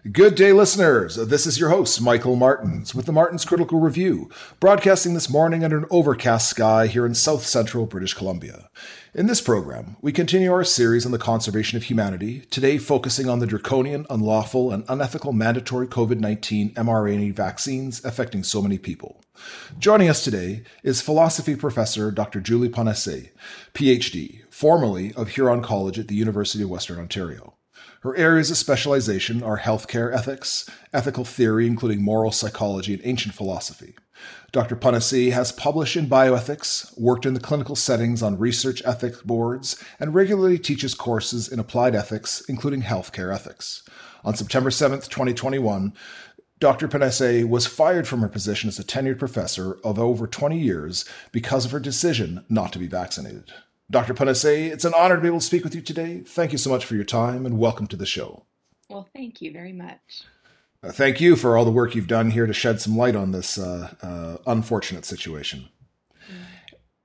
Good day, listeners. This is your host, Michael Martinz, with the Martinz Critical Review, broadcasting this morning under an overcast sky here in south central British Columbia. In this program, we continue our series on the conservation of humanity, today focusing on the draconian, unlawful, and unethical mandatory COVID 19 mRNA vaccines affecting so many people. Joining us today is philosophy professor Dr. Julie Ponesse, PhD, formerly of Huron College at the University of Western Ontario. Her areas of specialization are healthcare ethics, ethical theory, including moral psychology and ancient philosophy. Dr. Ponesse has published in bioethics, worked in the clinical settings on research ethics boards, and regularly teaches courses in applied ethics, including healthcare ethics. On September 7, 2021, Dr. Ponesse was fired from her position as a tenured professor of over 20 years because of her decision not to be vaccinated. Dr. Ponesse, it's an honor to be able to speak with you today. Thank you so much for your time and welcome to the show. Well, thank you very much. Uh, thank you for all the work you've done here to shed some light on this uh, uh, unfortunate situation. Mm.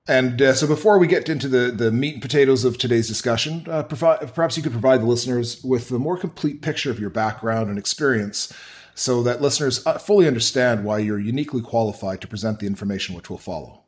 And uh, so, before we get into the, the meat and potatoes of today's discussion, uh, perhaps you could provide the listeners with a more complete picture of your background and experience so that listeners uh, fully understand why you're uniquely qualified to present the information which will follow.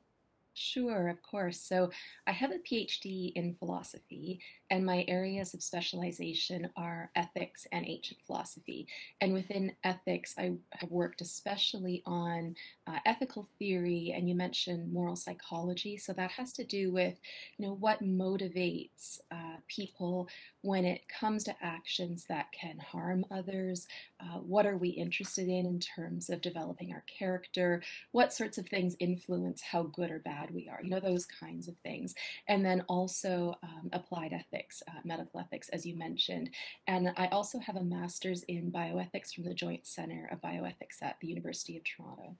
Sure, of course. So I have a PhD in philosophy, and my areas of specialization are ethics and ancient philosophy. And within ethics, I have worked especially on uh, ethical theory, and you mentioned moral psychology. So that has to do with, you know, what motivates uh, people when it comes to actions that can harm others. Uh, what are we interested in in terms of developing our character? What sorts of things influence how good or bad we are? You know, those kinds of things and then also um, applied ethics, uh, medical ethics, as you mentioned. And I also have a master's in bioethics from the Joint Center of Bioethics at the University of Toronto.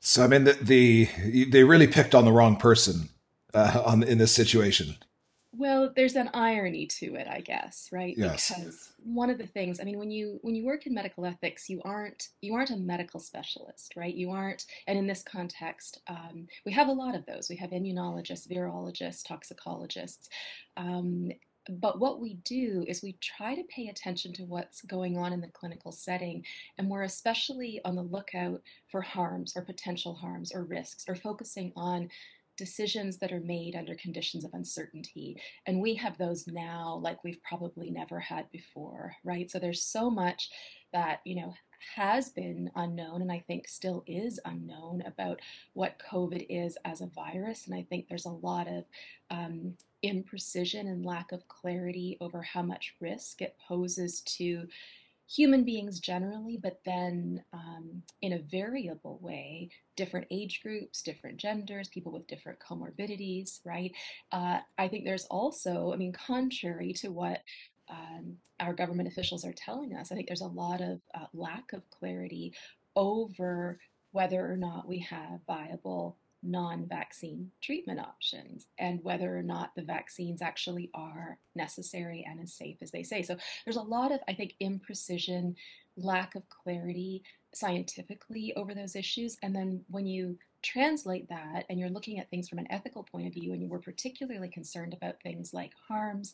So I mean, the, the they really picked on the wrong person uh, on in this situation. Well, there's an irony to it, I guess, right? Yes. Because one of the things, I mean, when you when you work in medical ethics, you aren't you aren't a medical specialist, right? You aren't, and in this context, um, we have a lot of those. We have immunologists, virologists, toxicologists. Um, but what we do is we try to pay attention to what's going on in the clinical setting, and we're especially on the lookout for harms or potential harms or risks, or focusing on decisions that are made under conditions of uncertainty. And we have those now like we've probably never had before, right? So there's so much that, you know, has been unknown and I think still is unknown about what COVID is as a virus. And I think there's a lot of um, imprecision and lack of clarity over how much risk it poses to human beings generally, but then um, in a variable way, different age groups, different genders, people with different comorbidities, right? Uh, I think there's also, I mean, contrary to what um, our government officials are telling us, I think there's a lot of uh, lack of clarity over whether or not we have viable non vaccine treatment options and whether or not the vaccines actually are necessary and as safe as they say. So there's a lot of, I think, imprecision, lack of clarity scientifically over those issues. And then when you translate that and you're looking at things from an ethical point of view and were particularly concerned about things like harms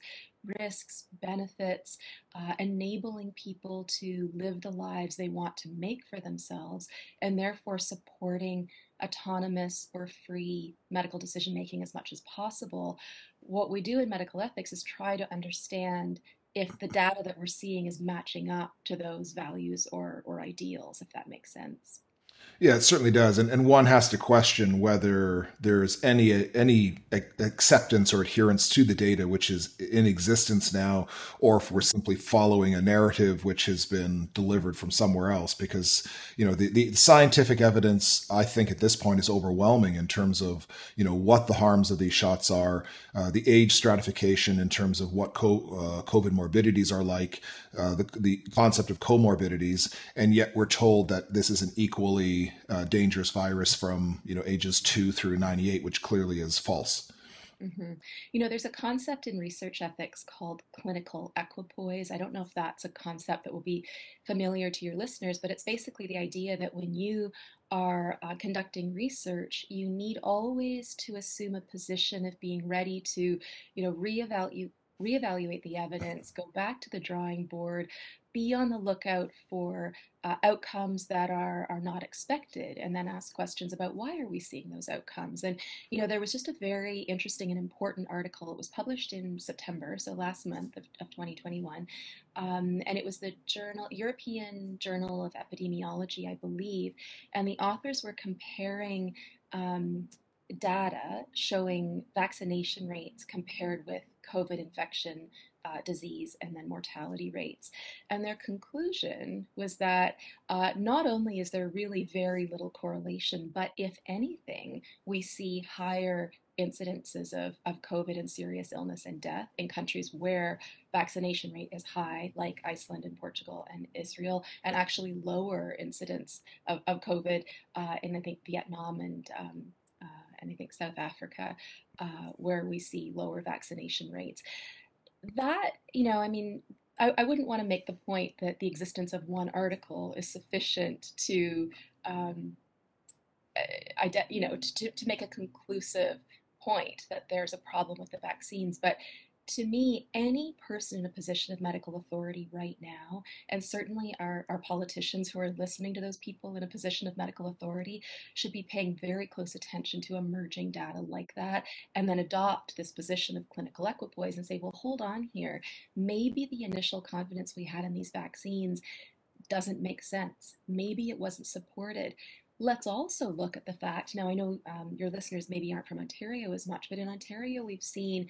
risks benefits uh, enabling people to live the lives they want to make for themselves and therefore supporting autonomous or free medical decision making as much as possible. What we do in medical ethics is try to understand if the data that we're seeing is matching up to those values or, or ideals, if that makes sense. Yeah, it certainly does, and and one has to question whether there's any any acceptance or adherence to the data which is in existence now, or if we're simply following a narrative which has been delivered from somewhere else. Because you know the, the scientific evidence, I think at this point is overwhelming in terms of you know what the harms of these shots are, uh, the age stratification in terms of what co- uh, COVID morbidities are like, uh, the the concept of comorbidities, and yet we're told that this is an uh, dangerous virus from you know ages two through 98, which clearly is false. Mm-hmm. You know, there's a concept in research ethics called clinical equipoise. I don't know if that's a concept that will be familiar to your listeners, but it's basically the idea that when you are uh, conducting research, you need always to assume a position of being ready to, you know, reevaluate reevaluate the evidence, go back to the drawing board, be on the lookout for uh, outcomes that are are not expected and then ask questions about why are we seeing those outcomes? And you know there was just a very interesting and important article. It was published in september so last month of, of 2021 um, and it was the journal european journal of epidemiology i believe and the authors were comparing um, data showing vaccination rates compared with covid infection uh, disease and then mortality rates. And their conclusion was that uh, not only is there really very little correlation, but if anything, we see higher incidences of, of COVID and serious illness and death in countries where vaccination rate is high, like Iceland and Portugal and Israel, and actually lower incidence of, of COVID uh, in, I think, Vietnam and um, uh, and I think South Africa, uh, where we see lower vaccination rates that, you know, I mean, I, I wouldn't want to make the point that the existence of one article is sufficient to, um, you know, to, to make a conclusive point that there's a problem with the vaccines. But to me, any person in a position of medical authority right now, and certainly our, our politicians who are listening to those people in a position of medical authority, should be paying very close attention to emerging data like that and then adopt this position of clinical equipoise and say, well, hold on here. Maybe the initial confidence we had in these vaccines doesn't make sense. Maybe it wasn't supported let's also look at the fact now i know um, your listeners maybe aren't from ontario as much but in ontario we've seen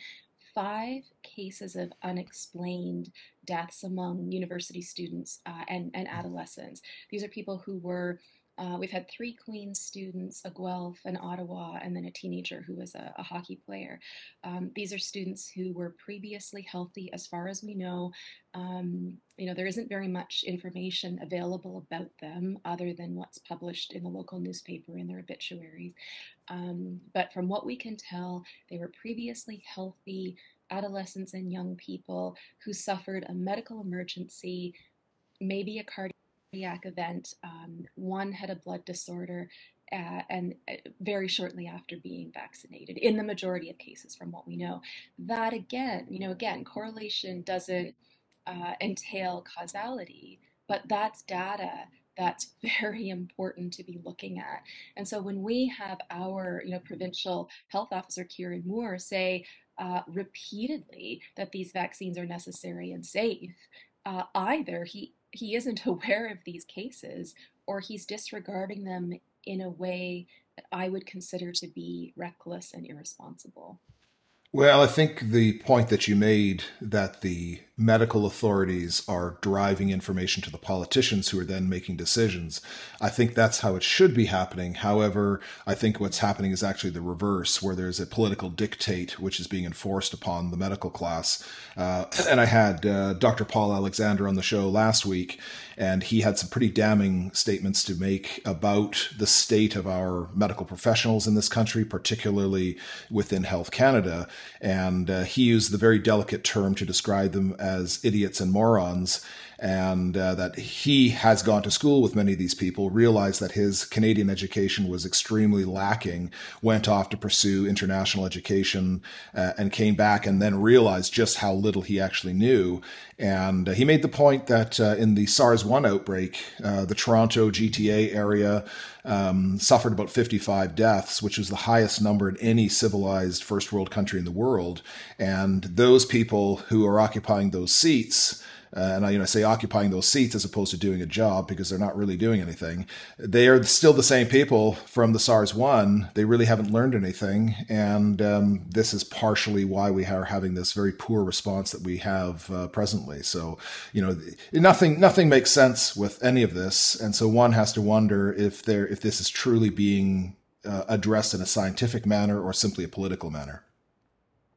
five cases of unexplained deaths among university students uh, and, and adolescents. These are people who were uh, we've had three Queen's students, a Guelph, an Ottawa, and then a teenager who was a, a hockey player. Um, these are students who were previously healthy, as far as we know. Um, you know, there isn't very much information available about them other than what's published in the local newspaper in their obituaries. Um, but from what we can tell, they were previously healthy adolescents and young people who suffered a medical emergency, maybe a cardiac cardiac event. Um, one had a blood disorder, uh, and uh, very shortly after being vaccinated, in the majority of cases, from what we know. That again, you know, again, correlation doesn't uh, entail causality, but that's data that's very important to be looking at. And so when we have our, you know, provincial health officer Kieran Moore say uh, repeatedly that these vaccines are necessary and safe, uh, either he he isn't aware of these cases or he's disregarding them in a way that I would consider to be reckless and irresponsible. Well, I think the point that you made that the medical authorities are driving information to the politicians who are then making decisions. I think that's how it should be happening. However, I think what's happening is actually the reverse, where there's a political dictate which is being enforced upon the medical class. Uh, and I had uh, Dr. Paul Alexander on the show last week, and he had some pretty damning statements to make about the state of our medical professionals in this country, particularly within Health Canada. And uh, he used the very delicate term to describe them as idiots and morons, and uh, that he has gone to school with many of these people, realized that his Canadian education was extremely lacking, went off to pursue international education, uh, and came back and then realized just how little he actually knew. And uh, he made the point that uh, in the SARS 1 outbreak, uh, the Toronto GTA area um, suffered about 55 deaths, which was the highest number in any civilized first world country in the world. And those people who are occupying those seats, uh, and I you know say occupying those seats as opposed to doing a job because they're not really doing anything. They are still the same people from the SARS one. They really haven't learned anything, and um, this is partially why we are having this very poor response that we have uh, presently. So you know nothing nothing makes sense with any of this, and so one has to wonder if there if this is truly being uh, addressed in a scientific manner or simply a political manner.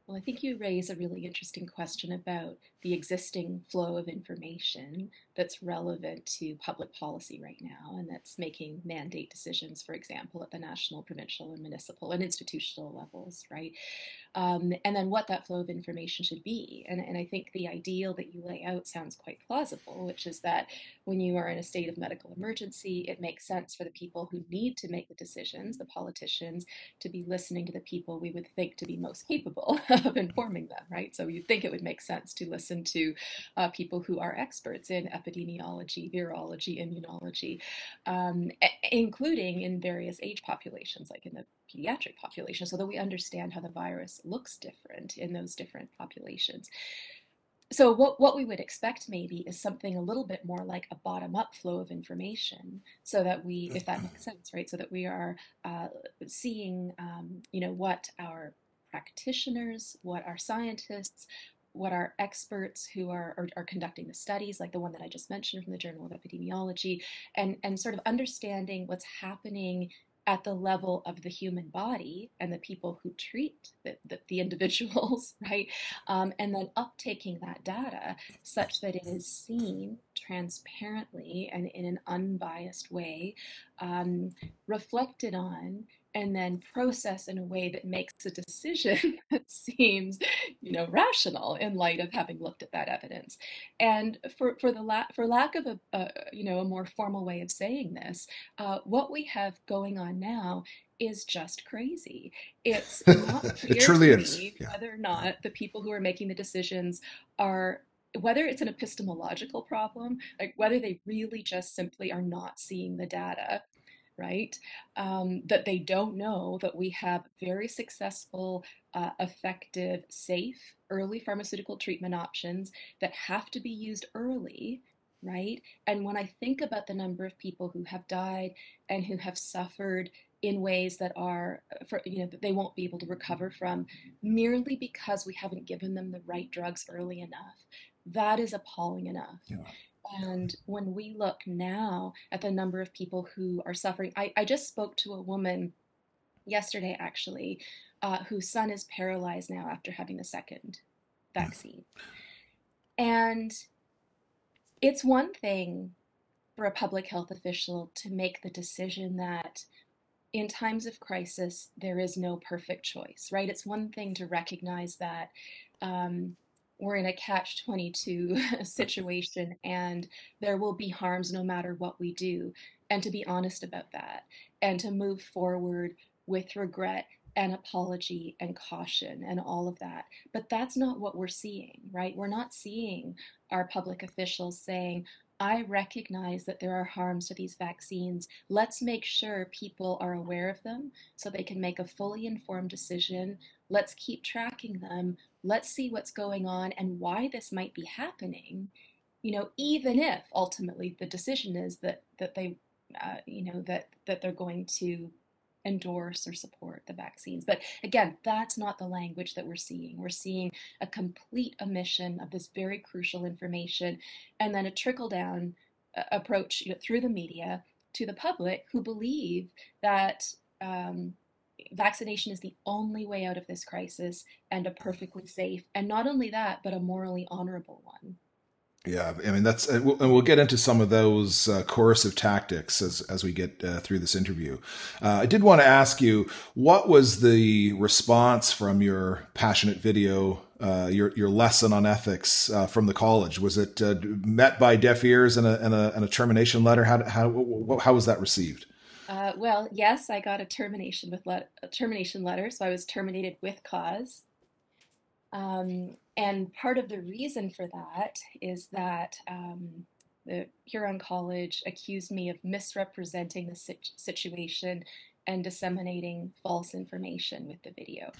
Well, I think you raise a really interesting question about the existing flow of information that's relevant to public policy right now and that's making mandate decisions, for example, at the national, provincial, and municipal and institutional levels, right? Um, and then what that flow of information should be. And, and I think the ideal that you lay out sounds quite plausible, which is that when you are in a state of medical emergency, it makes sense for the people who need to make the decisions, the politicians, to be listening to the people we would think to be most capable of informing them, right? So you'd think it would make sense to listen to uh, people who are experts in epidemiology, virology, immunology, um, including in various age populations, like in the pediatric population, so that we understand how the virus looks different in those different populations. So what, what we would expect maybe is something a little bit more like a bottom-up flow of information so that we if that makes sense right so that we are uh, seeing um, you know what our practitioners what our scientists what our experts who are, are, are conducting the studies like the one that i just mentioned from the journal of epidemiology and and sort of understanding what's happening at the level of the human body and the people who treat the, the, the individuals, right? Um, and then uptaking that data such that it is seen transparently and in an unbiased way, um, reflected on, and then process in a way that makes a decision that seems, you know, rational in light of having looked at that evidence. And for for the la- for lack of a, you know a more formal way of saying this, uh, what we have going on now is just crazy. It's not clear it truly to is. yeah. whether or not the people who are making the decisions are whether it's an epistemological problem, like whether they really just simply are not seeing the data right? Um, that they don't know that we have very successful, uh, effective, safe early pharmaceutical treatment options that have to be used early, right? And when I think about the number of people who have died and who have suffered in ways that are, uh, for, you know, that they won't be able to recover from merely because we haven't given them the right drugs early enough, that is appalling enough. Yeah. And when we look now at the number of people who are suffering, I, I just spoke to a woman yesterday actually, uh, whose son is paralyzed now after having the second vaccine. And it's one thing for a public health official to make the decision that in times of crisis, there is no perfect choice, right? It's one thing to recognize that um, we're in a catch 22 situation and there will be harms no matter what we do. And to be honest about that and to move forward with regret and apology and caution and all of that. But that's not what we're seeing right? We're not seeing our public officials saying I recognize that there are harms to these vaccines. Let's make sure people are aware of them so they can make a fully informed decision. Let's keep tracking them. Let's see what's going on and why this might be happening. You know, even if ultimately the decision is that that they, uh, you know, that that they're going to endorse or support the vaccines. But again, that's not the language that we're seeing. We're seeing a complete omission of this very crucial information and then a trickle down uh, approach you know, through the media to the public who believe that um, vaccination is the only way out of this crisis and a perfectly safe, and not only that, but a morally honorable one. Yeah, I mean that's, and we'll, and we'll get into some of those uh, coercive tactics as as we get uh, through this interview. Uh, I did want to ask you, what was the response from your passionate video, uh, your your lesson on ethics uh, from the college? Was it uh, met by deaf ears and a, and a and a termination letter? How how how was that received? well, yes, I got a termination with le- a termination letter, so I was terminated with cause. Um, and part of the reason for that is that um, the Huron College accused me of misrepresenting the situation and disseminating false information with the video.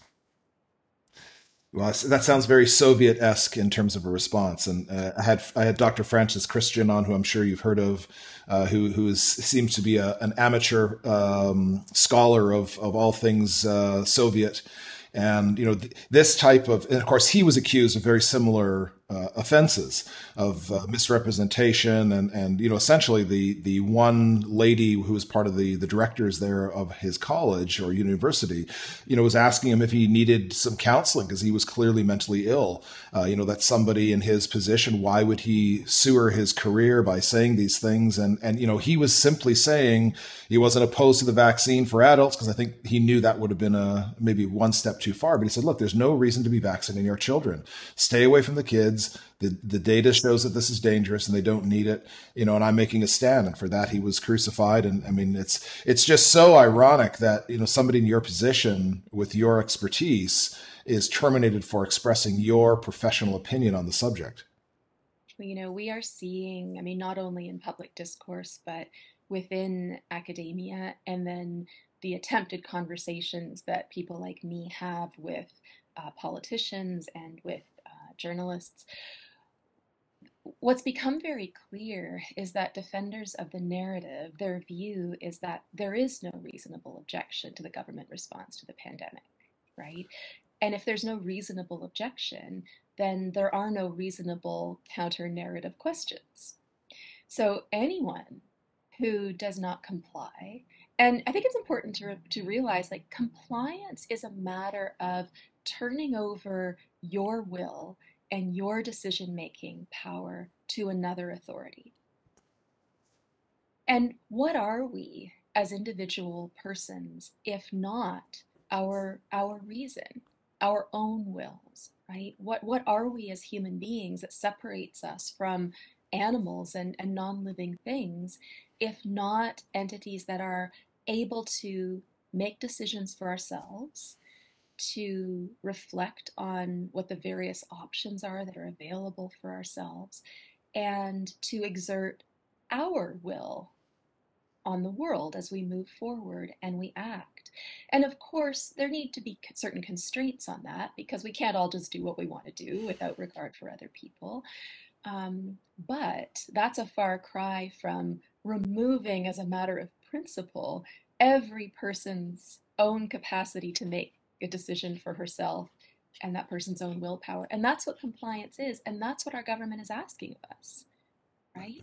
Well, that sounds very Soviet-esque in terms of a response. And uh, I had I had Dr. Francis Christian on, who I'm sure you've heard of, uh, who who is, seems to be a, an amateur um, scholar of of all things uh, Soviet. And you know th- this type of, and of course, he was accused of very similar uh, offenses of uh, misrepresentation and and you know essentially the the one lady who was part of the the directors there of his college or university you know was asking him if he needed some counseling because he was clearly mentally ill. Uh, you know that somebody in his position why would he sewer his career by saying these things? And and you know he was simply saying he wasn't opposed to the vaccine for adults because I think he knew that would have been a maybe one step too far. But he said look there's no reason to be vaccinating our children. Stay away from the kids kids. The, the data shows that this is dangerous and they don't need it, you know, and I'm making a stand. And for that, he was crucified. And I mean, it's, it's just so ironic that, you know, somebody in your position with your expertise is terminated for expressing your professional opinion on the subject. you know, we are seeing, I mean, not only in public discourse, but within academia, and then the attempted conversations that people like me have with uh, politicians and with journalists. What's become very clear is that defenders of the narrative, their view is that there is no reasonable objection to the government response to the pandemic, right? And if there's no reasonable objection, then there are no reasonable counter narrative questions. So anyone who does not comply, and I think it's important to, to realize like compliance is a matter of turning over your will and your decision making power to another authority. And what are we as individual persons if not our our reason, our own wills, right? What what are we as human beings that separates us from animals and, and non-living things if not entities that are able to make decisions for ourselves, to reflect on what the various options are that are available for ourselves, and to exert our will on the world as we move forward and we act. And of course, there need to be certain constraints on that because we can't all just do what we want to do without regard for other people. Um, but that's a far cry from removing, as a matter of principle, every person's own capacity to make a decision for herself and that person's own willpower. And that's what compliance is. And that's what our government is asking of us, right?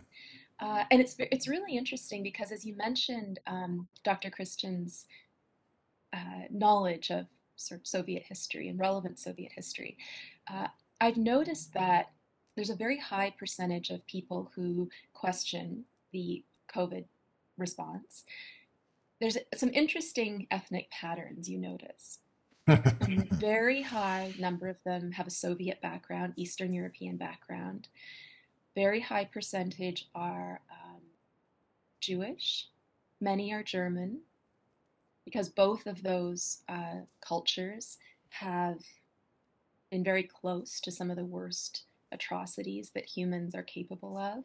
Uh, and it's it's really interesting because, as you mentioned, um, Dr. Christian's uh, knowledge of sort of Soviet history and relevant Soviet history, uh, I've noticed that there's a very high percentage of people who question the COVID response. There's some interesting ethnic patterns you notice. very high number of them have a Soviet background, Eastern European background. Very high percentage are um, Jewish. Many are German, because both of those uh, cultures have been very close to some of the worst atrocities that humans are capable of.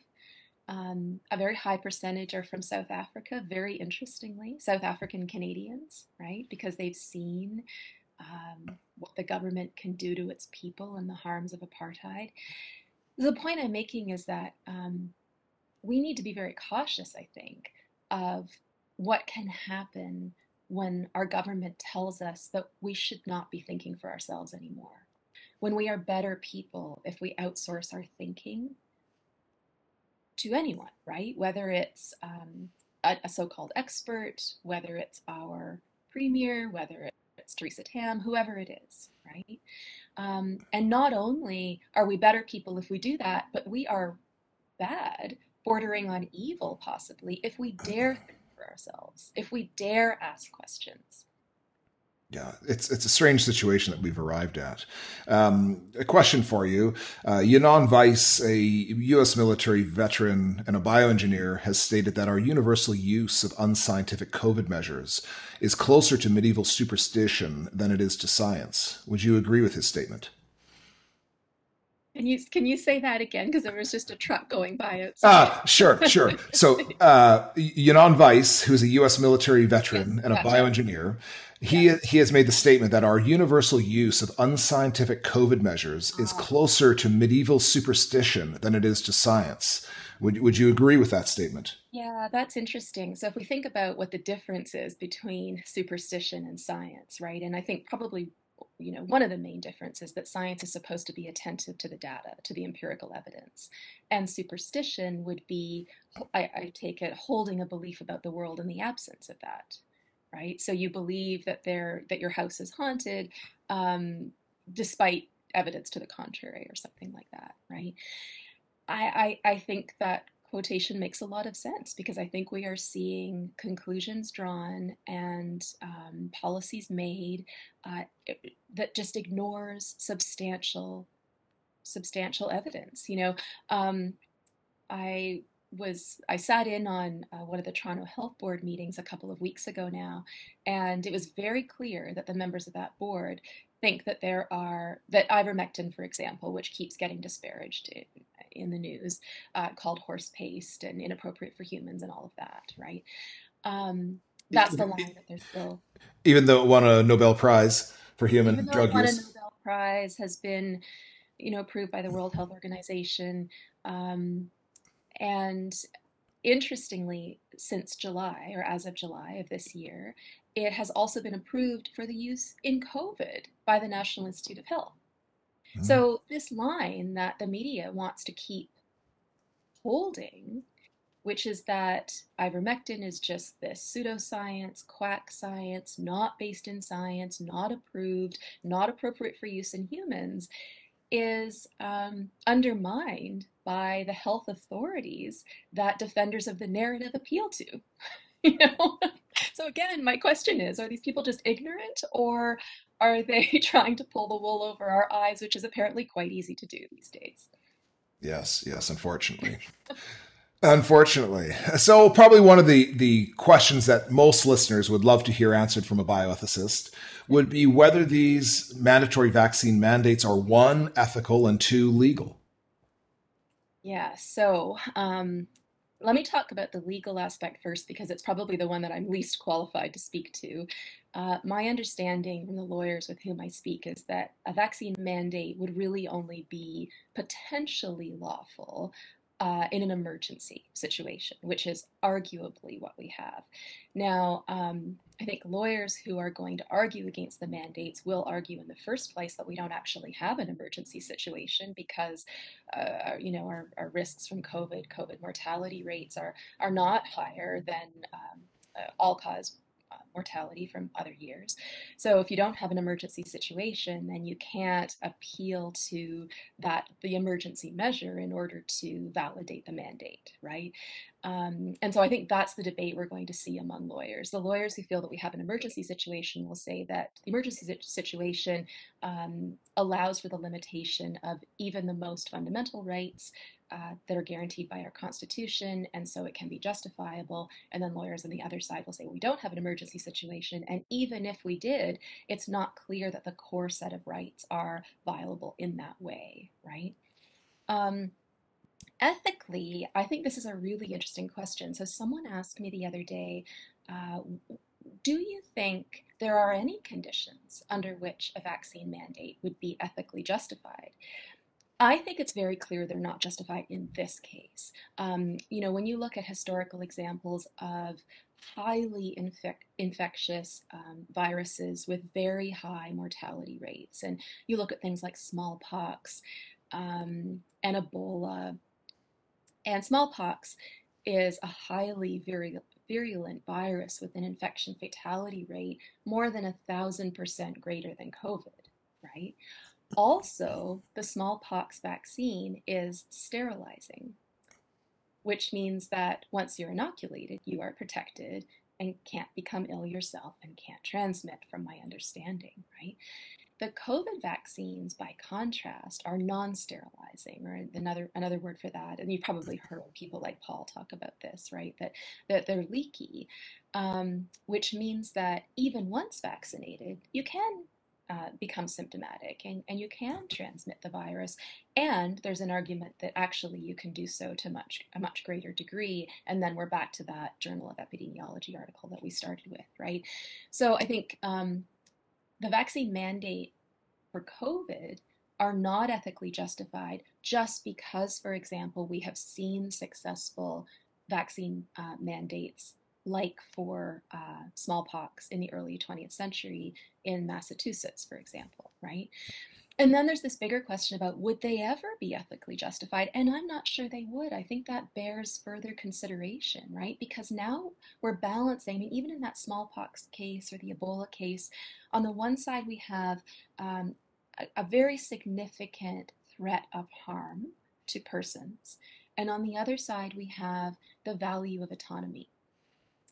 Um, a very high percentage are from South Africa, very interestingly, South African Canadians, right? Because they've seen um, what the government can do to its people and the harms of apartheid. The point I'm making is that um, we need to be very cautious, I think, of what can happen when our government tells us that we should not be thinking for ourselves anymore. When we are better people if we outsource our thinking to anyone, right? Whether it's um, a, a so called expert, whether it's our premier, whether it's Theresa Tam, whoever it is, right? Um, and not only are we better people if we do that, but we are bad, bordering on evil possibly, if we dare think for ourselves, if we dare ask questions. Yeah, it's it's a strange situation that we've arrived at. Um, a question for you: uh, Yinon Weiss, a U.S. military veteran and a bioengineer, has stated that our universal use of unscientific COVID measures is closer to medieval superstition than it is to science. Would you agree with his statement? Can you can you say that again? Because there was just a truck going by outside. Ah, sure, sure. So, uh, Yinon Weiss, who's a U.S. military veteran yes, and a bioengineer, he he has made the statement that our universal use of unscientific COVID measures is ah. closer to medieval superstition than it is to science. Would would you agree with that statement? Yeah, that's interesting. So if we think about what the difference is between superstition and science, right? And I think probably you know one of the main differences that science is supposed to be attentive to the data to the empirical evidence and superstition would be I, I, take it holding a belief about the world in the absence of that right? So you believe that there that your house is haunted, um, despite evidence to the contrary, or something like that, right? I, I I think that quotation makes a lot of sense because I think we are seeing conclusions drawn and um, policies made uh, that just ignores substantial substantial evidence. You know, um, I was I sat in on uh, one of the Toronto Health Board meetings a couple of weeks ago now, and it was very clear that the members of that board think that there are that ivermectin, for example, which keeps getting disparaged in, in the news uh, called horse paste and inappropriate for humans and all of that, right? Um, that's the line that they're still. Even though it won a Nobel Prize for human even though drug it won use. a Nobel Prize has been, you know, approved by the World Health Organization, um, and interestingly, since July or as of July of this year, it has also been approved for the use in COVID by the National Institute of Health. Mm. So, this line that the media wants to keep holding, which is that ivermectin is just this pseudoscience, quack science, not based in science, not approved, not appropriate for use in humans, is um, undermined by the health authorities that defenders of the narrative appeal to. you know? so again, my question is, are these people just ignorant or are they trying to pull the wool over our eyes, which is apparently quite easy to do these days? Yes, yes, unfortunately. Unfortunately. So, probably one of the, the questions that most listeners would love to hear answered from a bioethicist would be whether these mandatory vaccine mandates are one, ethical, and two, legal. Yeah, so um, let me talk about the legal aspect first because it's probably the one that I'm least qualified to speak to. Uh, my understanding from the lawyers with whom I speak is that a vaccine mandate would really only be potentially lawful uh, in an emergency situation, which is arguably what we have. Now, um, I think lawyers who are going to argue against the mandates will argue in the first place that we don't actually have an emergency situation because, uh, you know, our, our, risks from COVID, COVID mortality rates are are not higher than um, uh, all cause mortality from other years. So if you don't have an emergency situation, then you can't appeal to that the emergency measure in order to validate the mandate, right? Um, and so I think that's the debate we're going to see among lawyers. The lawyers who feel that we have an emergency situation will say that the emergency situation um, allows for the limitation of even the most fundamental rights uh, that are guaranteed by our Constitution, and so it can be justifiable. And then lawyers on the other side will say, well, we don't have an emergency situation, and even if we did, it's not clear that the core set of rights are violable in that way, right? Um, ethically, I think this is a really interesting question. So, someone asked me the other day, uh, do you think there are any conditions under which a vaccine mandate would be ethically justified? I think it's very clear they're not justified in this case. Um, you know, when you look at historical examples of highly infec- infectious um, viruses with very high mortality rates, and you look at things like smallpox um, and Ebola, and smallpox is a highly virulent virus with an infection fatality rate more than a thousand percent greater than COVID, right? Also, the smallpox vaccine is sterilizing, which means that once you're inoculated, you are protected and can't become ill yourself and can't transmit, from my understanding, right? The COVID vaccines, by contrast, are non-sterilizing, or another another word for that. And you've probably heard people like Paul talk about this, right? That that they're leaky, um, which means that even once vaccinated, you can uh, become symptomatic and, and you can transmit the virus. And there's an argument that actually you can do so to much a much greater degree. And then we're back to that Journal of Epidemiology article that we started with, right? So I think um, the vaccine mandate for COVID are not ethically justified just because, for example, we have seen successful vaccine uh, mandates like for uh, smallpox in the early 20th century in Massachusetts, for example, right? And then there's this bigger question about would they ever be ethically justified? And I'm not sure they would. I think that bears further consideration, right? Because now we're balancing, I mean, even in that smallpox case or the Ebola case, on the one side we have um, a, a very significant threat of harm to persons. And on the other side, we have the value of autonomy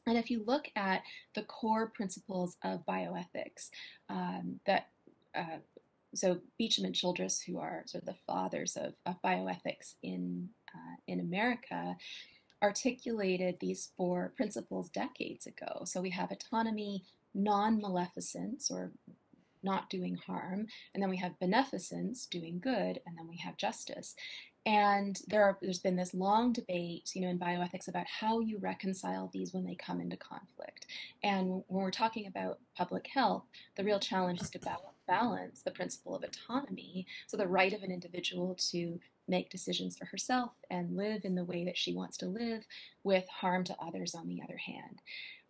and if you look at the core principles of bioethics, um, that uh, so Beauchamp and Childress, who are sort of the fathers of, of bioethics in uh, in America, articulated these four principles decades ago. So we have autonomy, non-maleficence, or not doing harm, and then we have beneficence, doing good, and then we have justice. And there are, there's been this long debate, you know, in bioethics about how you reconcile these when they come into conflict. And when we're talking about public health, the real challenge is to balance the principle of autonomy, so the right of an individual to make decisions for herself and live in the way that she wants to live, with harm to others on the other hand.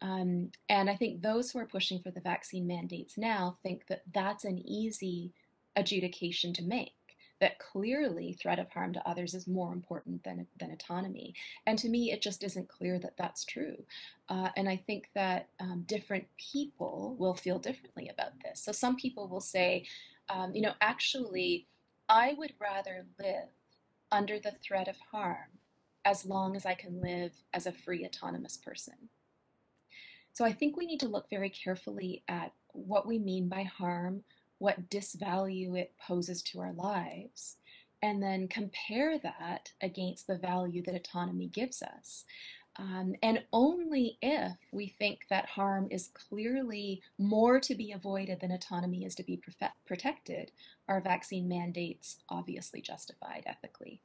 Um, and I think those who are pushing for the vaccine mandates now think that that's an easy adjudication to make that clearly threat of harm to others is more important than, than autonomy. And to me, it just isn't clear that that's true. Uh, and I think that um, different people will feel differently about this. So some people will say, um, you know, actually, I would rather live under the threat of harm as long as I can live as a free, autonomous person. So I think we need to look very carefully at what we mean by harm, what disvalue it poses to our lives, and then compare that against the value that autonomy gives us. Um, and only if we think that harm is clearly more to be avoided than autonomy is to be protected are vaccine mandates obviously justified ethically.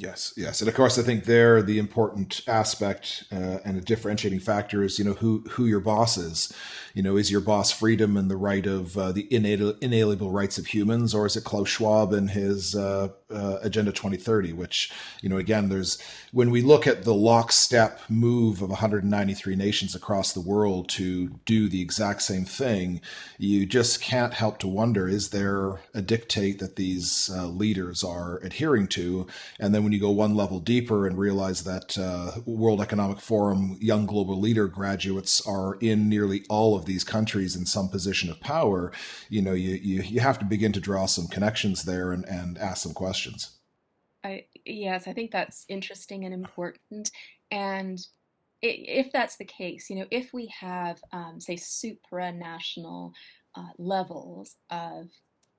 Yes, yes, and of course, I think there the important aspect uh, and a differentiating factor is you know who who your boss is. You know, is your boss freedom and the right of uh, the inalienable rights of humans, or is it Klaus Schwab and his uh, uh Agenda 2030? Which you know, again, there's when we look at the lockstep move of 193 nations across the world to do the exact same thing, you just can't help to wonder: is there a dictate that these uh, leaders are adhering to, and then when you go one level deeper and realize that uh, World Economic Forum Young Global Leader graduates are in nearly all of these countries in some position of power, you know, you, you, you have to begin to draw some connections there and, and ask some questions. I, yes, I think that's interesting and important. And if that's the case, you know, if we have, um, say, supranational uh, levels of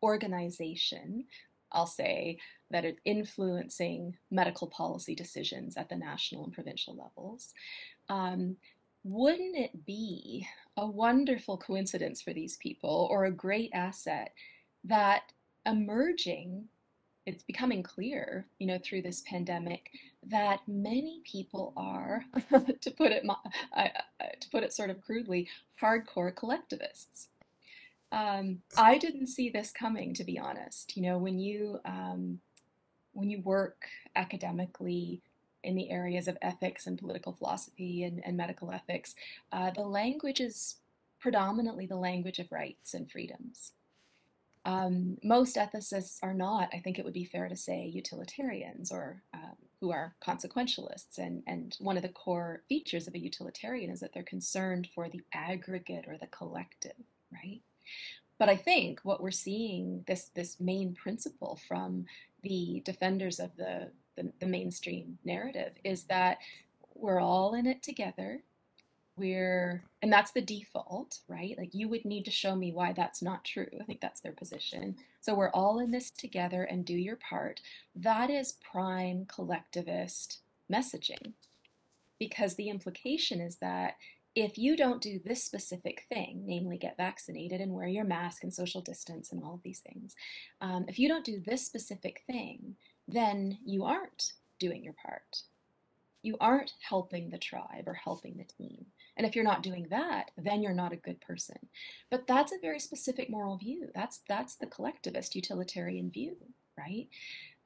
organization, I'll say, that are influencing medical policy decisions at the national and provincial levels. Um, wouldn't it be a wonderful coincidence for these people or a great asset that emerging it's becoming clear you know through this pandemic that many people are to put it uh, to put it sort of crudely hardcore collectivists um, I didn't see this coming, to be honest. You know, when you um, when you work academically in the areas of ethics and political philosophy and, and medical ethics, uh, the language is predominantly the language of rights and freedoms. Um, most ethicists are not, I think it would be fair to say, utilitarians or um, who are consequentialists. And, and one of the core features of a utilitarian is that they're concerned for the aggregate or the collective, right? But I think what we're seeing, this, this main principle from the defenders of the, the, the mainstream narrative, is that we're all in it together. We're, and that's the default, right? Like you would need to show me why that's not true. I think that's their position. So we're all in this together and do your part. That is prime collectivist messaging because the implication is that if you don't do this specific thing, namely get vaccinated and wear your mask and social distance and all of these things, um, if you don't do this specific thing, then you aren't doing your part. You aren't helping the tribe or helping the team. And if you're not doing that, then you're not a good person. But that's a very specific moral view. That's that's the collectivist utilitarian view, right?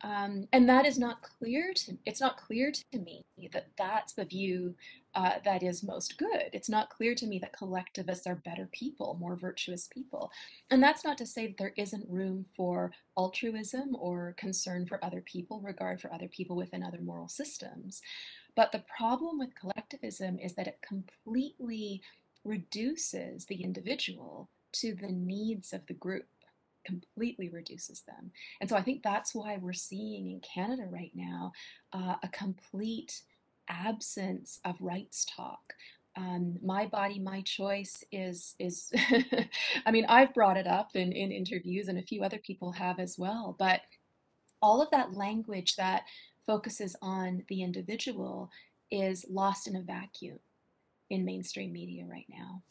Um, and that is not clear to it's not clear to me that that's the view uh, that is most good. It's not clear to me that collectivists are better people, more virtuous people. And that's not to say that there isn't room for altruism or concern for other people, regard for other people within other moral systems. But the problem with collectivism is that it completely reduces the individual to the needs of the group completely reduces them. And so I think that's why we're seeing in Canada right now uh, a complete absence of rights talk. Um, my body, my choice is is. I mean, I've brought it up in in interviews, and a few other people have as well. But all of that language that focuses on the individual is lost in a vacuum in mainstream media right now.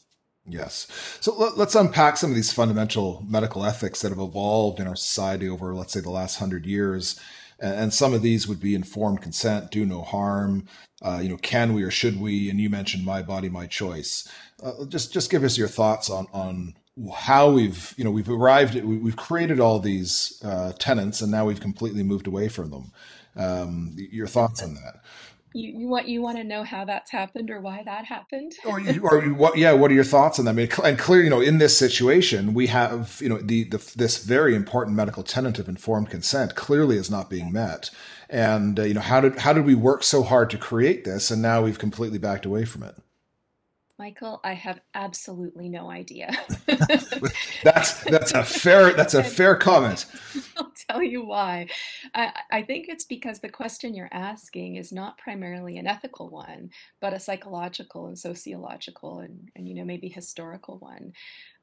Yes. So let, us unpack some of these fundamental medical ethics that have evolved in our society over, let's say, the last hundred years. and, some of these would be informed consent, do no harm, uh, you know, can we or should we? And you mentioned my body, my choice. Uh, just just give us your thoughts on on how we've you know we've arrived at we've created all these uh, tenants and now we've completely moved away from them. Um, your thoughts on that? You, you want you want to know how that's happened or why that happened? or, you, or what? Yeah, what are your thoughts on that? I mean, and clear, you know, in this situation, we have you know the, the this very important medical tenet of informed consent clearly is not being met, and uh, you know how did how did we work so hard to create this, and now we've completely backed away from it? Michael, I have absolutely no idea. that's that's a fair that's a fair comment. I'll tell you why. I, I think it's because the question you're asking is not primarily an ethical one, but a psychological and sociological and, and you know maybe historical one.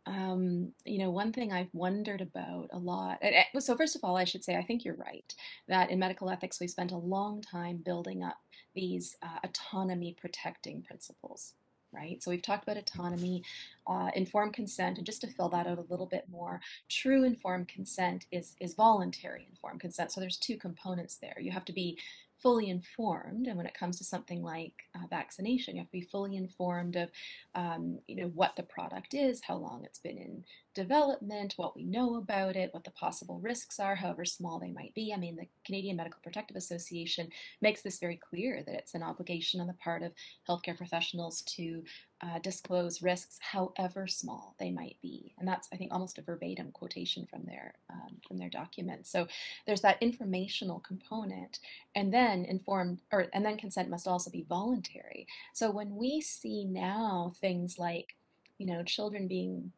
Um, you know, one thing I've wondered about a lot. So first of all, I should say I think you're right that in medical ethics we spent a long time building up these uh, autonomy protecting principles right? So we've talked about autonomy, uh, informed consent, and just to fill that out a little bit more, true informed consent is is voluntary informed consent. So there's two components there. You have to be fully informed, and when it comes to something like uh, vaccination, you have to be fully informed of, um, you know, what the product is, how long it's been in development, what we know about it, what the possible risks are, however small they might be. I mean, the Canadian Medical Protective Association makes this very clear that it's an obligation on the part of healthcare professionals to uh, disclose risks, however small they might be, and that's I think almost a verbatim quotation from their um, from their document. So there's that informational component, and then informed or and then consent must also be voluntary. So when we see now things like you know, children being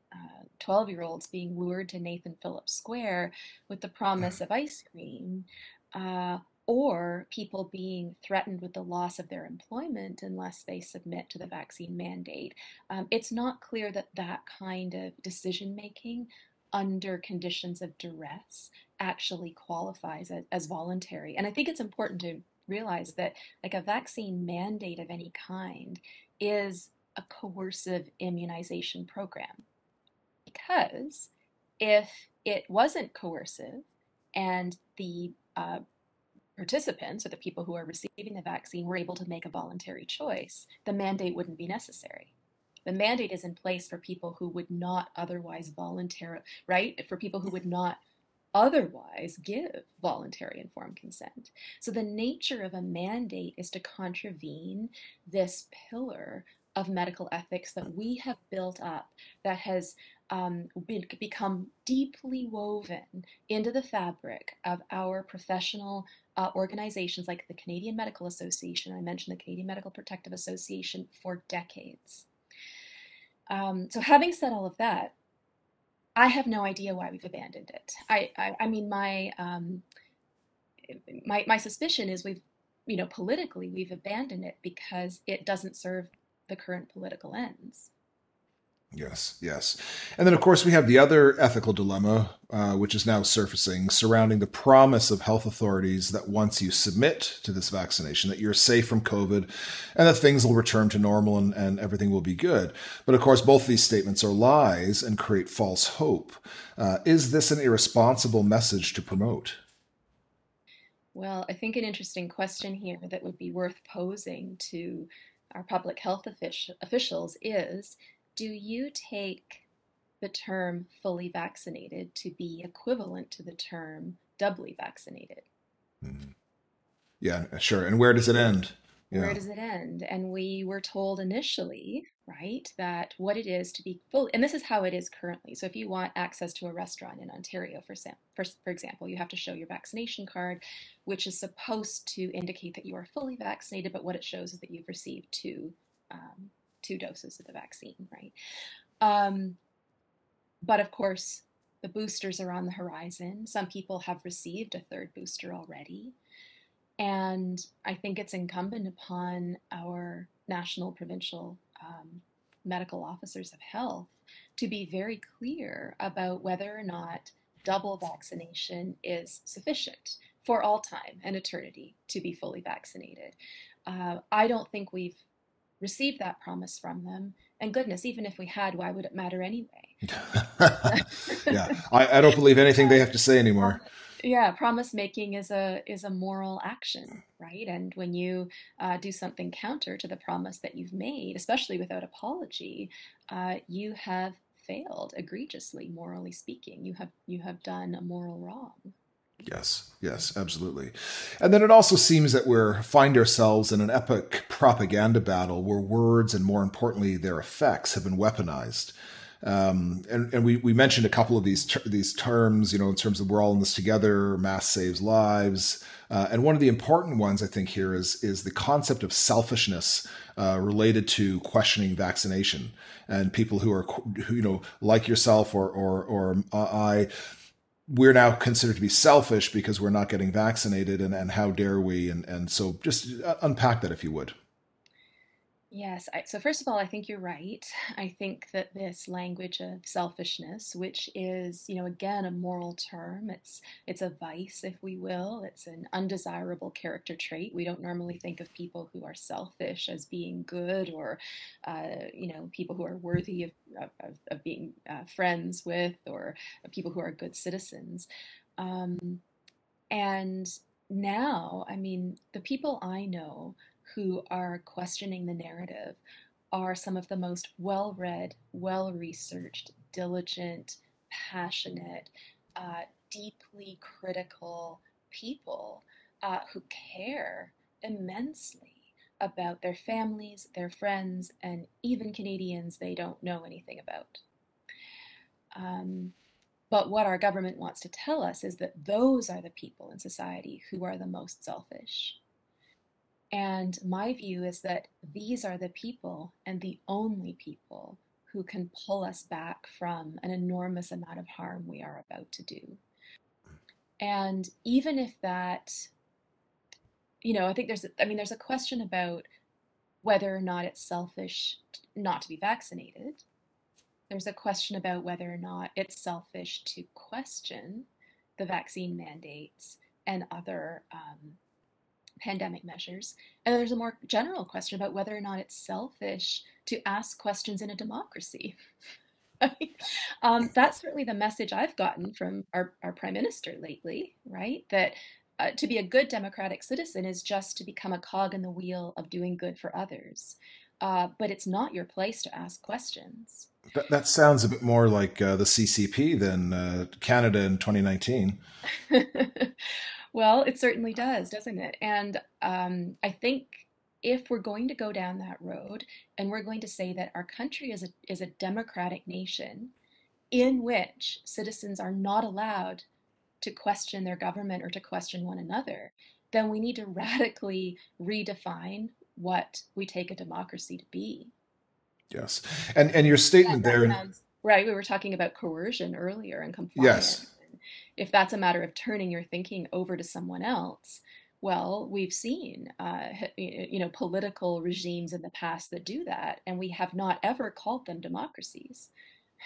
12 uh, year olds being lured to Nathan Phillips Square with the promise of ice cream, uh, or people being threatened with the loss of their employment unless they submit to the vaccine mandate. Um, it's not clear that that kind of decision making under conditions of duress actually qualifies as, as voluntary. And I think it's important to realize that like a vaccine mandate of any kind is a coercive immunization program. Because if it wasn't coercive and the uh, participants or the people who are receiving the vaccine were able to make a voluntary choice, the mandate wouldn't be necessary. The mandate is in place for people who would not otherwise voluntarily, right? For people who would not otherwise give voluntary informed consent. So the nature of a mandate is to contravene this pillar of medical ethics that we have built up that has um, become deeply woven into the fabric of our professional uh, organizations like the Canadian Medical Association. I mentioned the Canadian Medical Protective Association for decades. Um, so, having said all of that, I have no idea why we've abandoned it. I, I, I mean, my, um, my, my suspicion is we've, you know, politically we've abandoned it because it doesn't serve the current political ends. Yes, yes. And then, of course, we have the other ethical dilemma, uh, which is now surfacing surrounding the promise of health authorities that once you submit to this vaccination, that you're safe from COVID and that things will return to normal and, and everything will be good. But of course, both these statements are lies and create false hope. Uh, is this an irresponsible message to promote? Well, I think an interesting question here that would be worth posing to our public health officials is do you take the term fully vaccinated to be equivalent to the term doubly vaccinated? Mm-hmm. Yeah, sure. And where does it end? Yeah. Where does it end? And we were told initially, right, that what it is to be full, and this is how it is currently. So if you want access to a restaurant in Ontario, for, for, for example, you have to show your vaccination card, which is supposed to indicate that you are fully vaccinated, but what it shows is that you've received two, um, two doses of the vaccine, right? Um, but of course, the boosters are on the horizon. Some people have received a third booster already. And I think it's incumbent upon our national, provincial um, medical officers of health to be very clear about whether or not double vaccination is sufficient for all time and eternity to be fully vaccinated. Uh, I don't think we've received that promise from them. And goodness, even if we had, why would it matter anyway? yeah, I, I, don't believe anything they have to say anymore. yeah, promise making is a is a moral action, right? And when you uh, do something counter to the promise that you've made, especially without apology, uh, you have failed egregiously, morally speaking. You have you have done a moral wrong. Yes, yes, absolutely. And then it also seems that we find ourselves in an epic propaganda battle where words and more importantly their effects have been weaponized. Um, and, and we, we mentioned a couple of these ter- these terms, you know, in terms of we're all in this together, mass saves lives, uh, and one of the important ones I think here is is the concept of selfishness uh, related to questioning vaccination. And people who are who, you know like yourself or or or I we're now considered to be selfish because we're not getting vaccinated and, and how dare we? And, and so just uh, unpack that if you would Yes. I, so, first of all, I think you're right. I think that this language of selfishness, which is, you know, again, a moral term, it's it's a vice, if we will. It's an undesirable character trait. We don't normally think of people who are selfish as being good or, uh, you know, people who are worthy of, of, of being uh, friends with or people who are good citizens. Um, and now, I mean, the people I know who are questioning the narrative are some of the most well read, well researched, diligent, passionate, uh, deeply critical people uh, who care immensely about their families, their friends, and even Canadians they don't know anything about. Um, but what our government wants to tell us is that those are the people in society who are the most selfish. And my view is that these are the people and the only people who can pull us back from an enormous amount of harm we are about to do. And even if that, you know, I think there's, I mean, there's a question about whether or not it's selfish not to be vaccinated. There's a question about whether or not it's selfish to question the vaccine mandates and other um, pandemic measures. And there's a more general question about whether or not it's selfish to ask questions in a democracy. um, that's certainly the message I've gotten from our, our prime minister lately, right? That uh, to be a good democratic citizen is just to become a cog in the wheel of doing good for others. Uh, but it's not your place to ask questions. That, that sounds a bit more like uh, the CCP than uh, Canada in 2019. Well, it certainly does, doesn't it? And um, I think if we're going to go down that road and we're going to say that our country is a, is a democratic nation in which citizens are not allowed to question their government or to question one another, then we need to radically redefine what we take a democracy to be. Yes. And and your statement there sounds, right, we were talking about coercion earlier and compliance. Yes if that's a matter of turning your thinking over to someone else, well, we've seen, uh, you know, political regimes in the past that do that, and we have not ever called them democracies.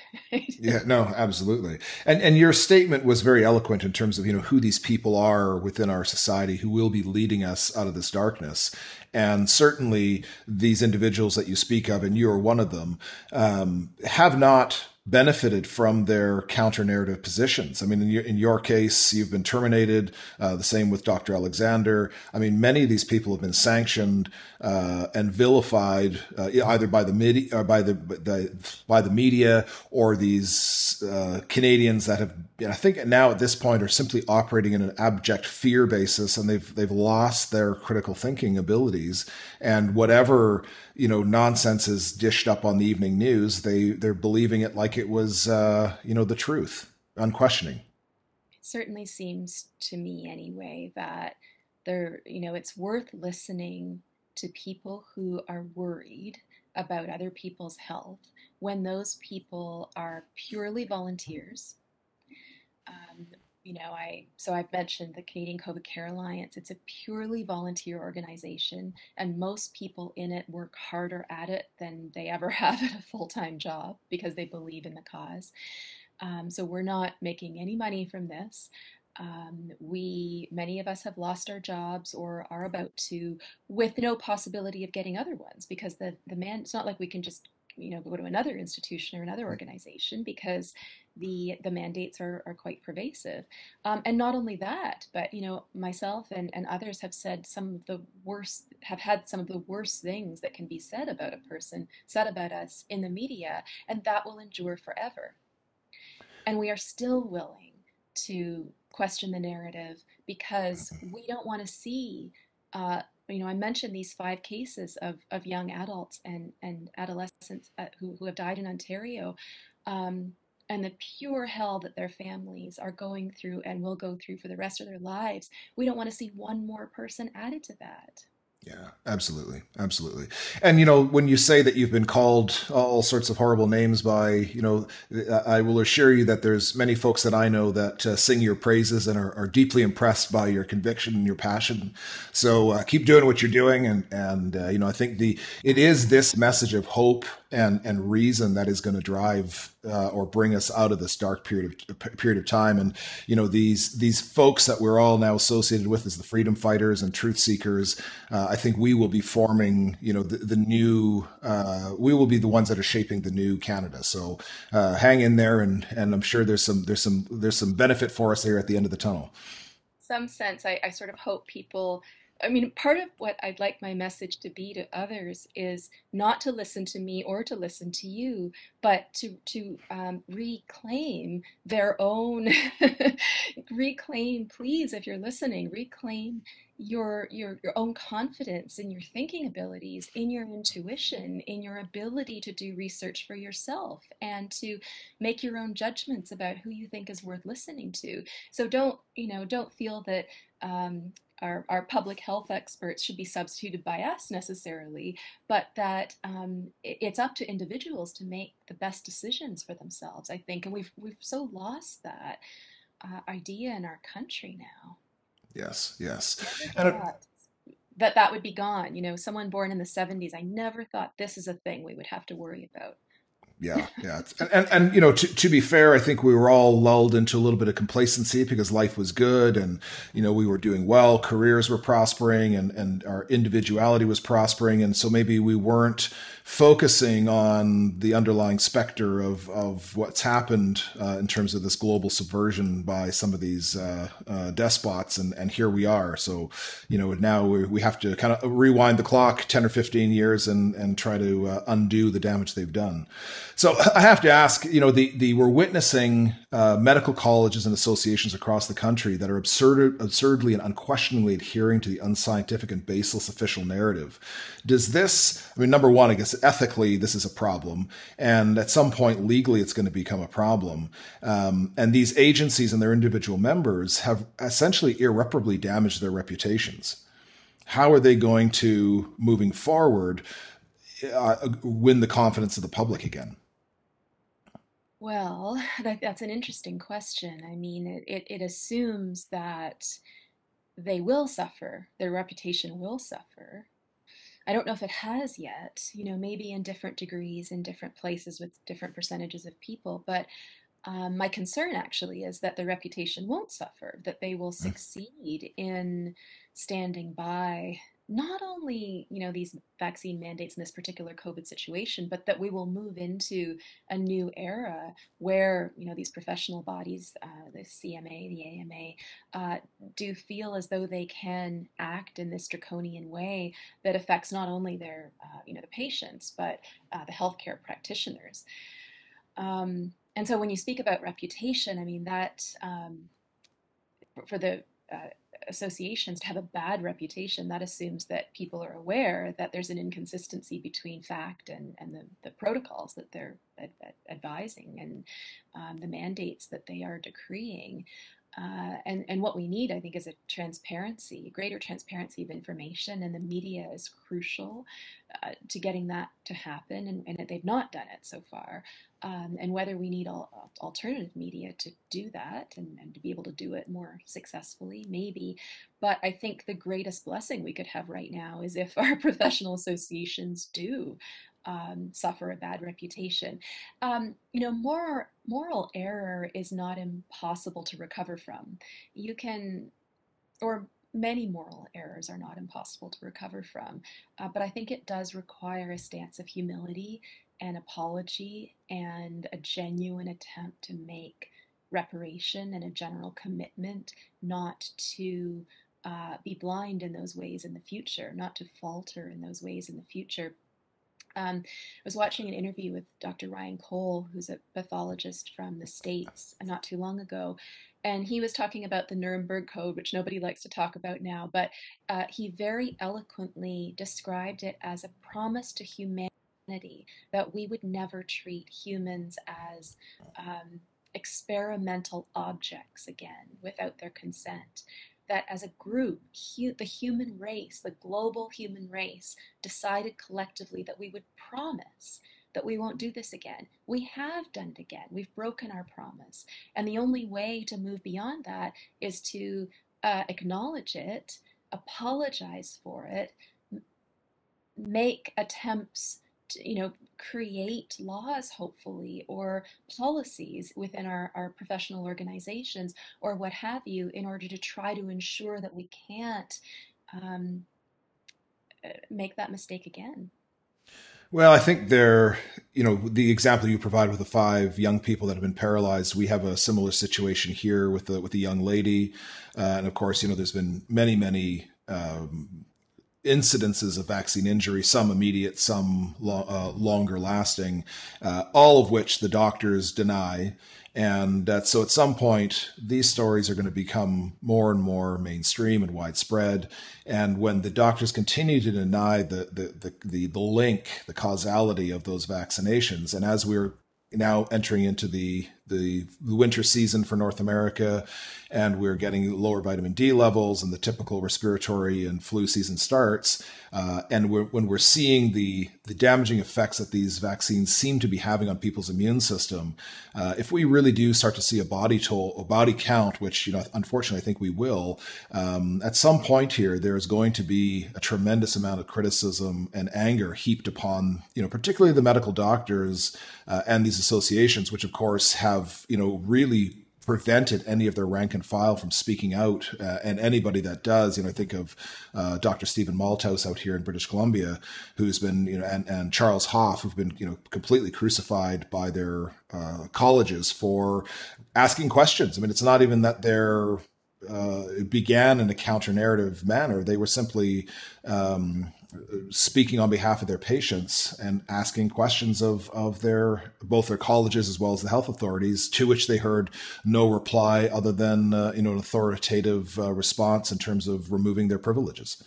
yeah, no, absolutely. And and your statement was very eloquent in terms of you know who these people are within our society who will be leading us out of this darkness. And certainly these individuals that you speak of, and you are one of them, um, have not benefited from their counter narrative positions. I mean, in your, in your case, you've been terminated. Uh, the same with Dr. Alexander. I mean, many of these people have been sanctioned uh, and vilified uh, either by the media or by the, the, by the media or these uh, Canadians that have. I think now at this point are simply operating in an abject fear basis, and they've they've lost their critical thinking abilities. And whatever you know nonsense is dished up on the evening news, they they're believing it like it was uh, you know the truth, unquestioning. It certainly seems to me, anyway, that there you know it's worth listening to people who are worried about other people's health when those people are purely volunteers. Um, you know, I so I've mentioned the Canadian COVID Care Alliance. It's a purely volunteer organization, and most people in it work harder at it than they ever have at a full time job because they believe in the cause. Um, so we're not making any money from this. Um, we many of us have lost our jobs or are about to, with no possibility of getting other ones because the the man. It's not like we can just you know, go to another institution or another mm. organization because the the mandates are, are quite pervasive. Um, and not only that, but you know, myself and, and others have said some of the worst have had some of the worst things that can be said about a person, said about us in the media, and that will endure forever. And we are still willing to question the narrative because we don't want to see uh, you know, I mentioned these five cases of, of young adults and, and adolescents uh, who, who have died in Ontario, um, and the pure hell that their families are going through and will go through for the rest of their lives. We don't want to see one more person added to that. Yeah, absolutely. Absolutely. And, you know, when you say that you've been called all sorts of horrible names by, you know, I will assure you that there's many folks that I know that uh, sing your praises and are, are, deeply impressed by your conviction and your passion. So uh, keep doing what you're doing. And, and, uh, you know, I think the, it is this message of hope and and reason that is going to drive uh, or bring us out of this dark period of period of time. And you know these these folks that we're all now associated with as the freedom fighters and truth seekers. Uh, I think we will be forming you know the, the new uh, we will be the ones that are shaping the new Canada. So uh, hang in there, and and I'm sure there's some there's some there's some benefit for us there at the end of the tunnel. Some sense, I, I sort of hope people I mean, part of what I'd like my message to be to others is not to listen to me or to listen to you, but to to um, reclaim their own, reclaim, please, if you're listening, reclaim your your your own confidence in your thinking abilities, in your intuition, in your ability to do research for yourself, and to make your own judgments about who you think is worth listening to. So don't you know don't feel that um, our, our public health experts should be substituted by us necessarily, but that um, it, it's up to individuals to make the best decisions for themselves, I think. And we've, we've so lost that uh, idea in our country now. Yes, yes. And that that would be gone. You know, someone born in the 70s, I never thought this is a thing we would have to worry about yeah, yeah, and, and, and you know, to to be fair, I think we were all lulled into a little bit of complacency because life was good, and you know, we were doing well, careers were prospering, and and our individuality was prospering, and so maybe we weren't focusing on the underlying specter of of what's happened uh, in terms of this global subversion by some of these uh, uh, despots, and and here we are. So, you know, now we we have to kind of rewind the clock ten or fifteen years and and try to uh, undo the damage they've done. So I have to ask, you know, the, the we're witnessing uh, medical colleges and associations across the country that are absurd, absurdly and unquestioningly adhering to the unscientific and baseless official narrative. Does this, I mean, number one, I guess ethically, this is a problem. And at some point, legally, it's going to become a problem. Um, and these agencies and their individual members have essentially irreparably damaged their reputations. How are they going to, moving forward, uh, win the confidence of the public again? Well, that, that's an interesting question. I mean, it, it, it assumes that they will suffer, their reputation will suffer. I don't know if it has yet, you know, maybe in different degrees, in different places with different percentages of people. But um, my concern actually is that the reputation won't suffer, that they will mm. succeed in standing by not only you know these vaccine mandates in this particular covid situation but that we will move into a new era where you know these professional bodies uh, the cma the ama uh, do feel as though they can act in this draconian way that affects not only their uh, you know the patients but uh, the healthcare practitioners. Um, and so when you speak about reputation i mean that um, for the uh, associations to have a bad reputation, that assumes that people are aware that there's an inconsistency between fact and, and the, the protocols that they're ad- ad- advising and um, the mandates that they are decreeing. Uh, and, and what we need, I think, is a transparency, greater transparency of information, and the media is crucial uh, to getting that to happen, and, and, they've not done it so far. Um, and whether we need al- alternative media to do that and, and to be able to do it more successfully, maybe. But I think the greatest blessing we could have right now is if our professional associations do um, suffer a bad reputation. Um, you know, moral, moral error is not impossible to recover from. You can, or many moral errors are not impossible to recover from. Uh, but I think it does require a stance of humility an apology and a genuine attempt to make reparation and a general commitment not to uh, be blind in those ways in the future, not to falter in those ways in the future. Um, I was watching an interview with Dr. Ryan Cole, who's a pathologist from the States, not too long ago, and he was talking about the Nuremberg Code, which nobody likes to talk about now, but uh, he very eloquently described it as a promise to humanity that we would never treat humans as um, experimental objects again without their consent. That as a group, hu- the human race, the global human race, decided collectively that we would promise that we won't do this again. We have done it again. We've broken our promise. And the only way to move beyond that is to uh, acknowledge it, apologize for it, make attempts you know, create laws, hopefully, or policies within our, our professional organizations or what have you in order to try to ensure that we can't um, uh, make that mistake again. Well, I think there, you know, the example you provide with the five young people that have been paralyzed, we have a similar situation here with the with the young lady, uh, and of course, you know, there's been many, many um, incidences of vaccine injury, some immediate, some lo- uh, longer lasting, uh, all of which the doctors deny. And that so at some point, these stories are going to become more and more mainstream and widespread. And when the doctors continue to deny the, the, the, the, the link, the causality of those vaccinations, and as we're now entering into the, the, winter season for North America, and we're getting lower vitamin D levels, and the typical respiratory and flu season starts. Uh, and we're, when we're seeing the the damaging effects that these vaccines seem to be having on people's immune system, uh, if we really do start to see a body toll, a body count, which you know unfortunately I think we will, um, at some point here there is going to be a tremendous amount of criticism and anger heaped upon you know particularly the medical doctors uh, and these associations, which of course have you know really prevented any of their rank and file from speaking out. Uh, and anybody that does, you know, think of uh, Dr. Stephen Malthouse out here in British Columbia, who's been, you know, and, and Charles Hoffe, who've been, you know, completely crucified by their uh, colleges for asking questions. I mean, it's not even that they're uh, began in a counter narrative manner. They were simply um, speaking on behalf of their patients and asking questions of of their both their colleges as well as the health authorities, to which they heard no reply other than uh, you know an authoritative uh, response in terms of removing their privileges.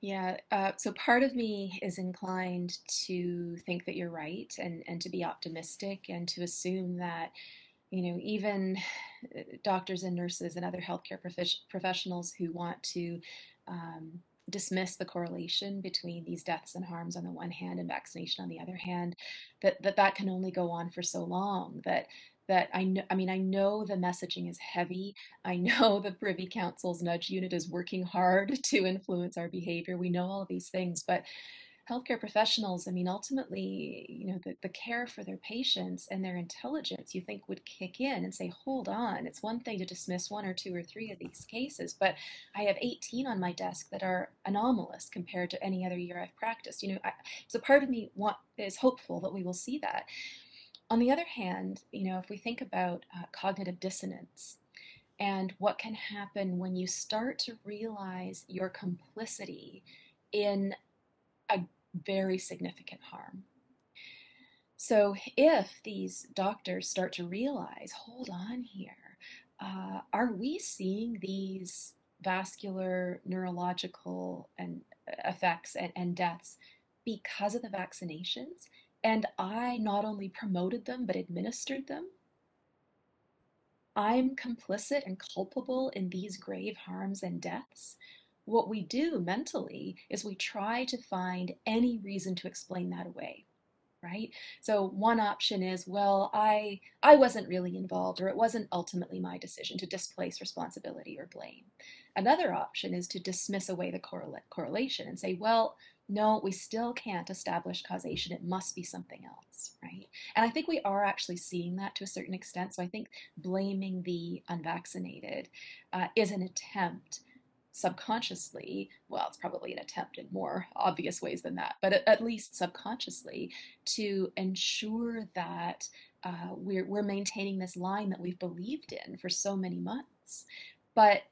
Yeah, uh, so part of me is inclined to think that you're right and, and to be optimistic and to assume that, you know, even uh, doctors and nurses and other healthcare prof- professionals who want to um, dismiss the correlation between these deaths and harms on the one hand and vaccination on the other hand that that, that can only go on for so long that that I know I mean I know the messaging is heavy. I know the Privy Council's nudge unit is working hard to influence our behavior. We know all these things, but healthcare professionals, I mean, ultimately, you know, the, the care for their patients and their intelligence, you think would kick in and say, hold on, it's one thing to dismiss one or two or three of these cases, but I have 18 on my desk that are anomalous compared to any other year I've practiced. You know, I, so part of me want, is hopeful that we will see that. On the other hand, you know, if we think about uh, cognitive dissonance, and what can happen when you start to realize your complicity in a very significant harm. So, if these doctors start to realize, hold on here, uh, are we seeing these vascular, neurological, and uh, effects and, and deaths because of the vaccinations? And I not only promoted them but administered them. I'm complicit and culpable in these grave harms and deaths what we do mentally is we try to find any reason to explain that away right? So one option is well i i wasn't really involved or it wasn't ultimately my decision to displace responsibility or blame. Another option is to dismiss away the correlate correlation and say well no we still can't establish causation. It must be something else right? And i think we are actually seeing that to a certain extent. So i think blaming the unvaccinated uh, is an attempt subconsciously, well, it's probably an attempt in more obvious ways than that, but at, least subconsciously to ensure that uh, we're, we're maintaining this line that we've believed in for so many months. But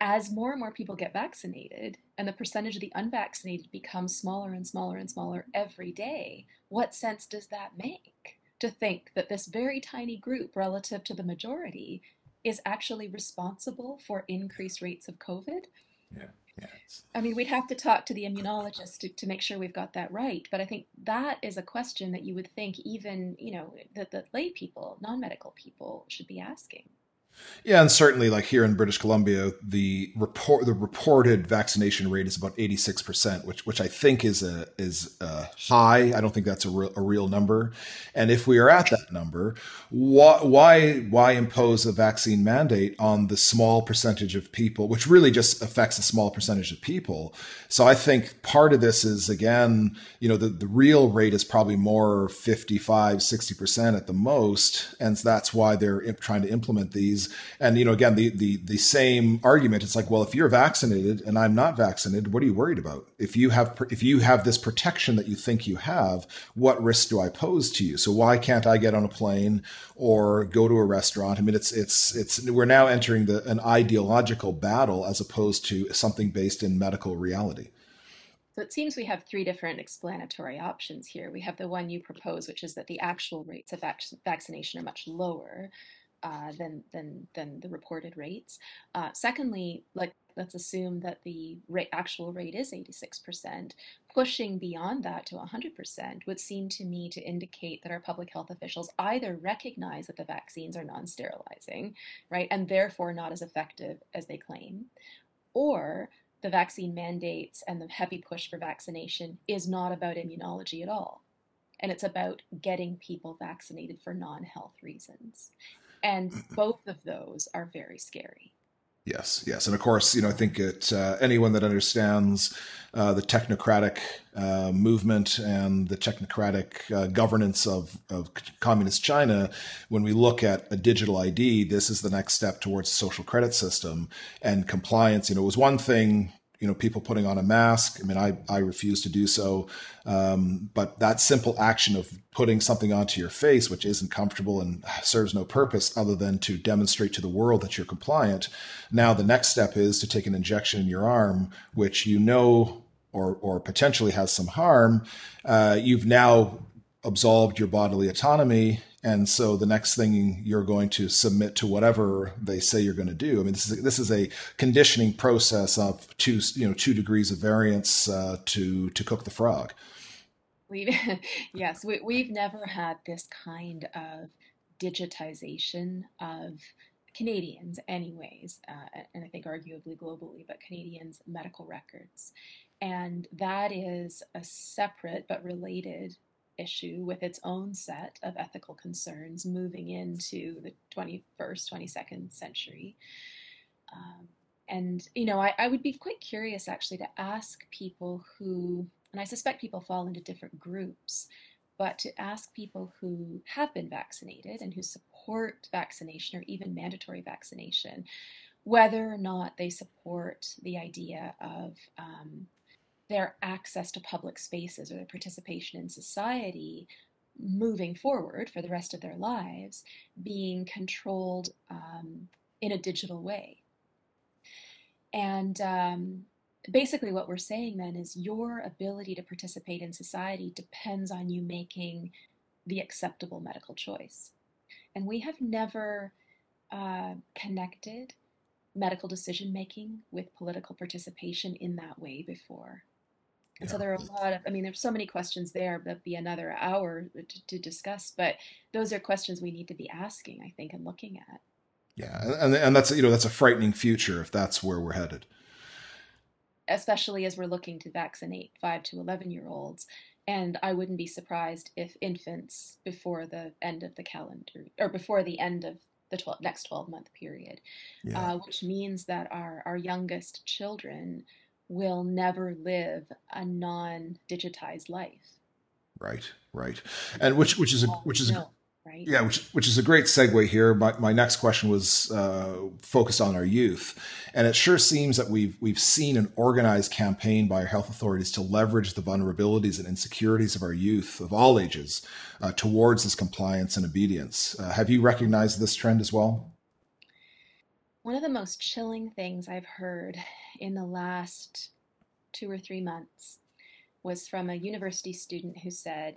as more and more people get vaccinated and the percentage of the unvaccinated becomes smaller and smaller and smaller every day, what sense does that make? To think that this very tiny group relative to the majority is actually responsible for increased rates of COVID. Yeah. Yeah, I mean, we'd have to talk to the immunologist to, to make sure we've got that right. But I think that is a question that you would think even, you know, that the lay people, non-medical people should be asking. Yeah, and certainly, like here in British Columbia, the report the reported vaccination rate is about eighty six percent, which which I think is a is a high. I don't think that's a real, a real number. And if we are at that number, why why why impose a vaccine mandate on the small percentage of people, which really just affects a small percentage of people? So I think part of this is again, you know, the the real rate is probably more 55, 60 percent at the most, and that's why they're trying to implement these and you know, again, the the the same argument. It's like, well, if you're vaccinated and I'm not vaccinated, what are you worried about? If you have if you have this protection that you think you have, what risk do I pose to you? So why can't I get on a plane or go to a restaurant? I mean, it's it's it's we're now entering the an ideological battle as opposed to something based in medical reality. So it seems we have three different explanatory options here. We have the one you propose, which is that the actual rates of vac- vaccination are much lower uh, than than than the reported rates. Uh, secondly, like let's assume that the rate, actual rate is 86%. Pushing beyond that to 100% would seem to me to indicate that our public health officials either recognize that the vaccines are non-sterilizing, right, and therefore not as effective as they claim, or the vaccine mandates and the heavy push for vaccination is not about immunology at all. And it's about getting people vaccinated for non health reasons. And both of those are very scary. Yes, yes, and of course, you know, I think it. Uh, anyone that understands uh, the technocratic uh, movement and the technocratic uh, governance of, of communist China, when we look at a digital ID, this is the next step towards a social credit system and compliance. You know, it was one thing you know people putting on a mask. I mean i i refuse to do so. Um, but that simple action of putting something onto your face which isn't comfortable and serves no purpose other than to demonstrate to the world that you're compliant now the next step is to take an injection in your arm which you know or or potentially has some harm. Uh, you've now absolved your bodily autonomy and so the next thing you're going to submit to whatever they say you're going to do. I mean, this is a, this is a conditioning process of two you know two degrees of variance uh, to to cook the frog. We yes, we, we've never had this kind of digitization of Canadians, anyways, uh, and I think arguably globally, but Canadians' medical records. And that is a separate but related issue with its own set of ethical concerns moving into the 21st, 22nd century. Um, and, you know, I, I would be quite curious actually to ask people who, and I suspect people fall into different groups, but to ask people who have been vaccinated and who support vaccination or even mandatory vaccination, whether or not they support the idea of um, their access to public spaces or their participation in society moving forward for the rest of their lives being controlled um, in a digital way. And um, basically, what we're saying then is your ability to participate in society depends on you making the acceptable medical choice. And we have never uh, connected medical decision making with political participation in that way before. And yeah. so there are a lot of, I mean, there's so many questions there that'd be another hour to, to, discuss, but those are questions we need to be asking, I think, and looking at. Yeah, and and that's you know that's a frightening future if that's where we're headed. Especially as we're looking to vaccinate five to eleven year olds, and I wouldn't be surprised if infants before the end of the calendar or before the end of the 12, next twelve month period, yeah. uh, which means that our our youngest children will never live a non-digitized life. Right, right, and which which is a, which is a, right? Yeah, which, which is a great segue here. My, my next question was uh, focused on our youth, and it sure seems that we've we've seen an organized campaign by our health authorities to leverage the vulnerabilities and insecurities of our youth of all ages uh, towards this compliance and obedience. Uh, have you recognized this trend as well? One of the most chilling things I've heard in the last two or three months was from a university student who said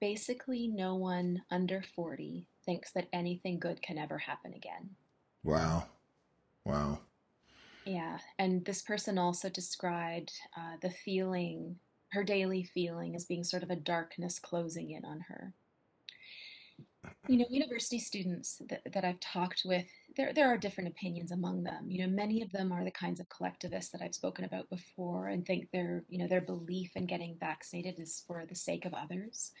basically no one under 40 thinks that anything good can ever happen again. Wow. Wow. Yeah. And this person also described uh, the feeling, her daily feeling, as being sort of a darkness closing in on her. You know, university students that, that I've talked with, there, there are different opinions among them. You know, many of them are the kinds of collectivists that I've spoken about before and think their, you know, their belief in getting vaccinated is for the sake of others.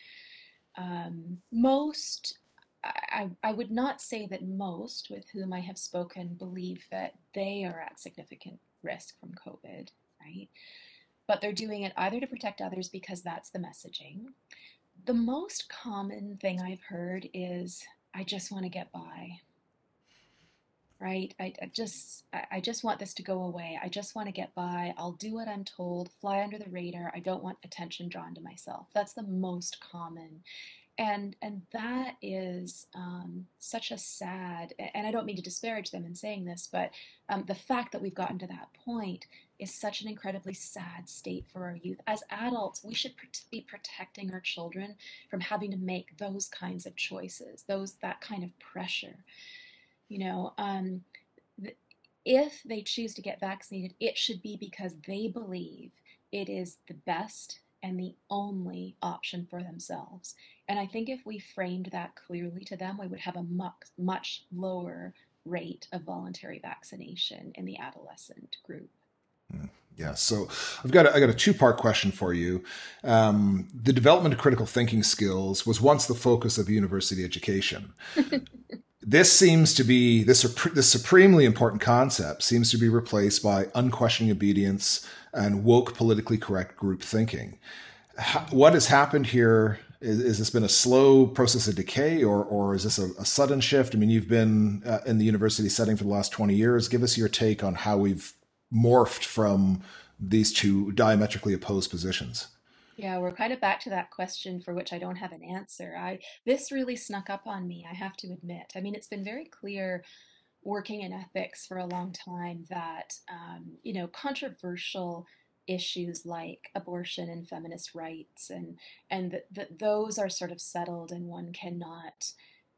Um, most, I, I would not say that most with whom I have spoken believe that they are at significant risk from COVID, right? But they're doing it either to protect others because that's the messaging. The most common thing I've heard is, I just want to get by. Right? I, I, just I just want this to go away. I just want to get by. I'll do what i'm told. Fly under the radar. I don't want attention drawn to myself. That's the most common and and that is um, such a sad and i don't mean to disparage them in saying this but um, the fact that we've gotten to that point is such an incredibly sad state for our youth. As adults we should be protecting our children from having to make those kinds of choices those that kind of pressure. You know, um, if they choose to get vaccinated, it should be because they believe it is the best and the only option for themselves. And I think if we framed that clearly to them, we would have a much, much lower rate of voluntary vaccination in the adolescent group. Hmm. Yeah, so I've got a, I got a two part question for you. Um, the development of critical thinking skills was once the focus of university education. this seems to be this, this supremely important concept seems to be replaced by unquestioning obedience and woke politically correct group thinking. what has happened here? Is, is, this been a slow process of decay, or or is this a, a sudden shift? I mean, you've been uh, in the university setting for the last twenty years. Give us your take on how we've morphed from these two diametrically opposed positions. Yeah, we're kind of back to that question for which I don't have an answer. I this really snuck up on me, I have to admit. I mean, it's been very clear working in ethics for a long time that um, you know controversial issues like abortion and feminist rights and and that, that those are sort of settled and one cannot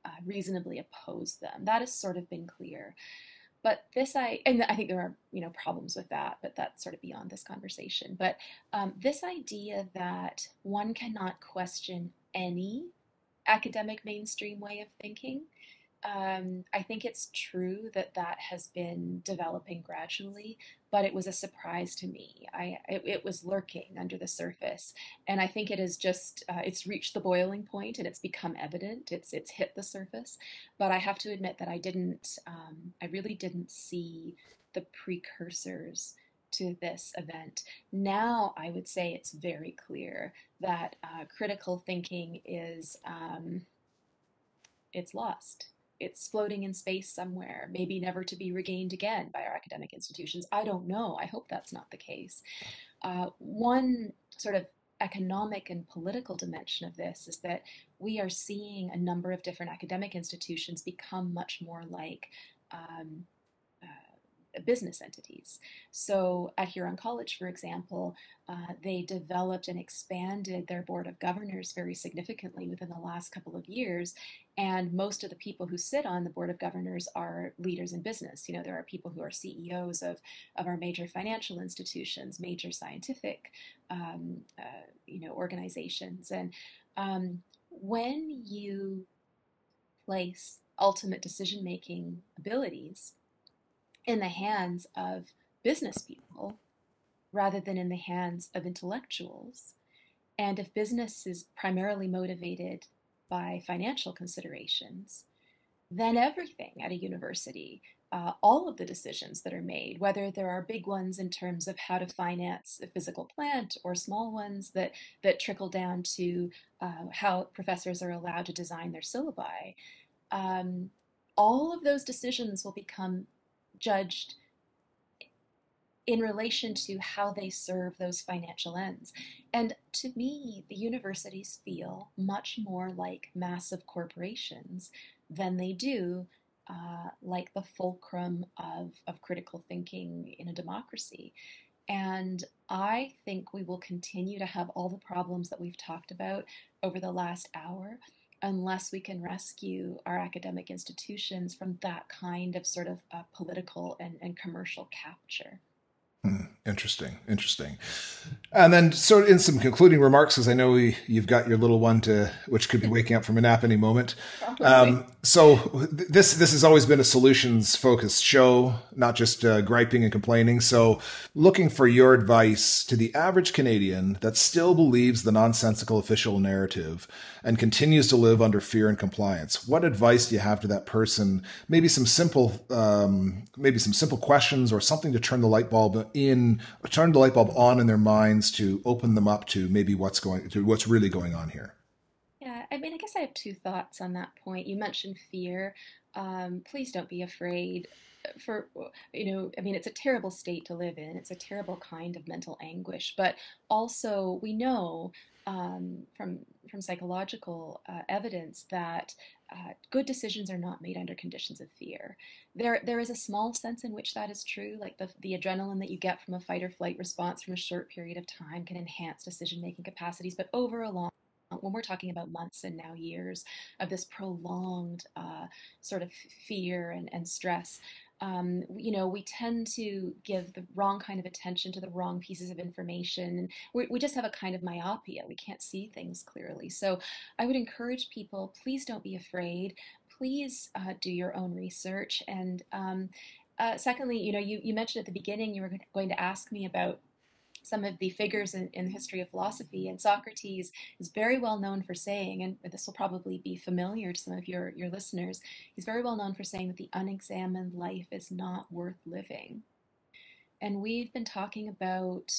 uh, reasonably oppose them. That has sort of been clear. But this, I, and I think there are, you know, problems with that, but that's sort of beyond this conversation. But um, this idea that one cannot question any academic mainstream way of thinking um, I think it's true that that has been developing gradually, but it was a surprise to me. I it, it was lurking under the surface, and I think it is just uh, it's reached the boiling point and it's become evident. It's it's hit the surface, but I have to admit that I didn't. Um, I really didn't see the precursors to this event. Now I would say it's very clear that uh, critical thinking is um, it's lost it's floating in space somewhere, maybe never to be regained again by our academic institutions. I don't know. I hope that's not the case. Uh, one sort of economic and political dimension of this is that we are seeing a number of different academic institutions become much more like um, business entities. So at Huron College, for example, uh, they developed and expanded their board of governors very significantly within the last couple of years. And most of the people who sit on the board of governors are leaders in business. You know, there are people who are CEOs of, of our major financial institutions, major scientific, um, uh, you know, organizations. And um, when you place ultimate decision making abilities in the hands of business people rather than in the hands of intellectuals. And if business is primarily motivated by financial considerations, then everything at a university uh, all of the decisions that are made, whether there are big ones in terms of how to finance a physical plant or small ones that, that trickle down to uh, how professors are allowed to design their syllabi. Um, all of those decisions will become judged in relation to how they serve those financial ends. And to me, the universities feel much more like massive corporations than they do uh, like the fulcrum of, of critical thinking in a democracy. And I think we will continue to have all the problems that we've talked about over the last hour unless we can rescue our academic institutions from that kind of sort of uh, political and, and commercial capture. Hmm, interesting, interesting. And then, so in some concluding remarks, because I know we, you've got your little one to, which could be waking up from a nap any moment. Um, so this this has always been a solutions focused show, not just uh, griping and complaining. So, looking for your advice to the average Canadian that still believes the nonsensical official narrative and continues to live under fear and compliance. What advice do you have to that person? Maybe some simple, um, maybe some simple questions or something to turn the light bulb in, turn the light bulb on in their minds to open them up to maybe what's going to what's really going on here. Yeah, I mean, I guess I have two thoughts on that point. You mentioned fear. Um, please don't be afraid for you know i mean it's a terrible state to live in it's a terrible kind of mental anguish but also we know um, from from psychological uh, evidence that uh, good decisions are not made under conditions of fear. There there is a small sense in which that is true, like the the adrenaline that you get from a fight or flight response from a short period of time can enhance decision making capacities, but over a long when we're talking about months and now years of this prolonged uh, sort of fear and, and stress, um, you know, we tend to give the wrong kind of attention to the wrong pieces of information. We, we just have a kind of myopia. We can't see things clearly. So I would encourage people, please don't be afraid. Please uh, do your own research. And um, uh, secondly, you know, you, you mentioned at the beginning you were going to ask me about some of the figures in, in, the history of philosophy. And Socrates is very well known for saying, and this will probably be familiar to some of your, your listeners, he's very well known for saying that the unexamined life is not worth living. And we've been talking about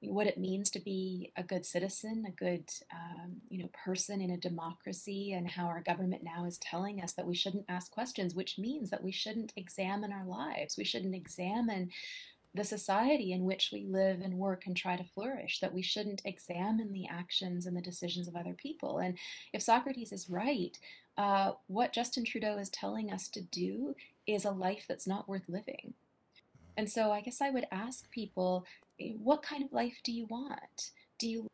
what it means to be a good citizen, a good um, you know person in a democracy, and how our government now is telling us that we shouldn't ask questions, which means that we shouldn't examine our lives. We shouldn't examine the society in which we live and work and try to flourish, that we shouldn't examine the actions and the decisions of other people. And if Socrates is right, uh, what Justin Trudeau is telling us to do is a life that's not worth living. And so I guess I would ask people, what kind of life do you want? Do you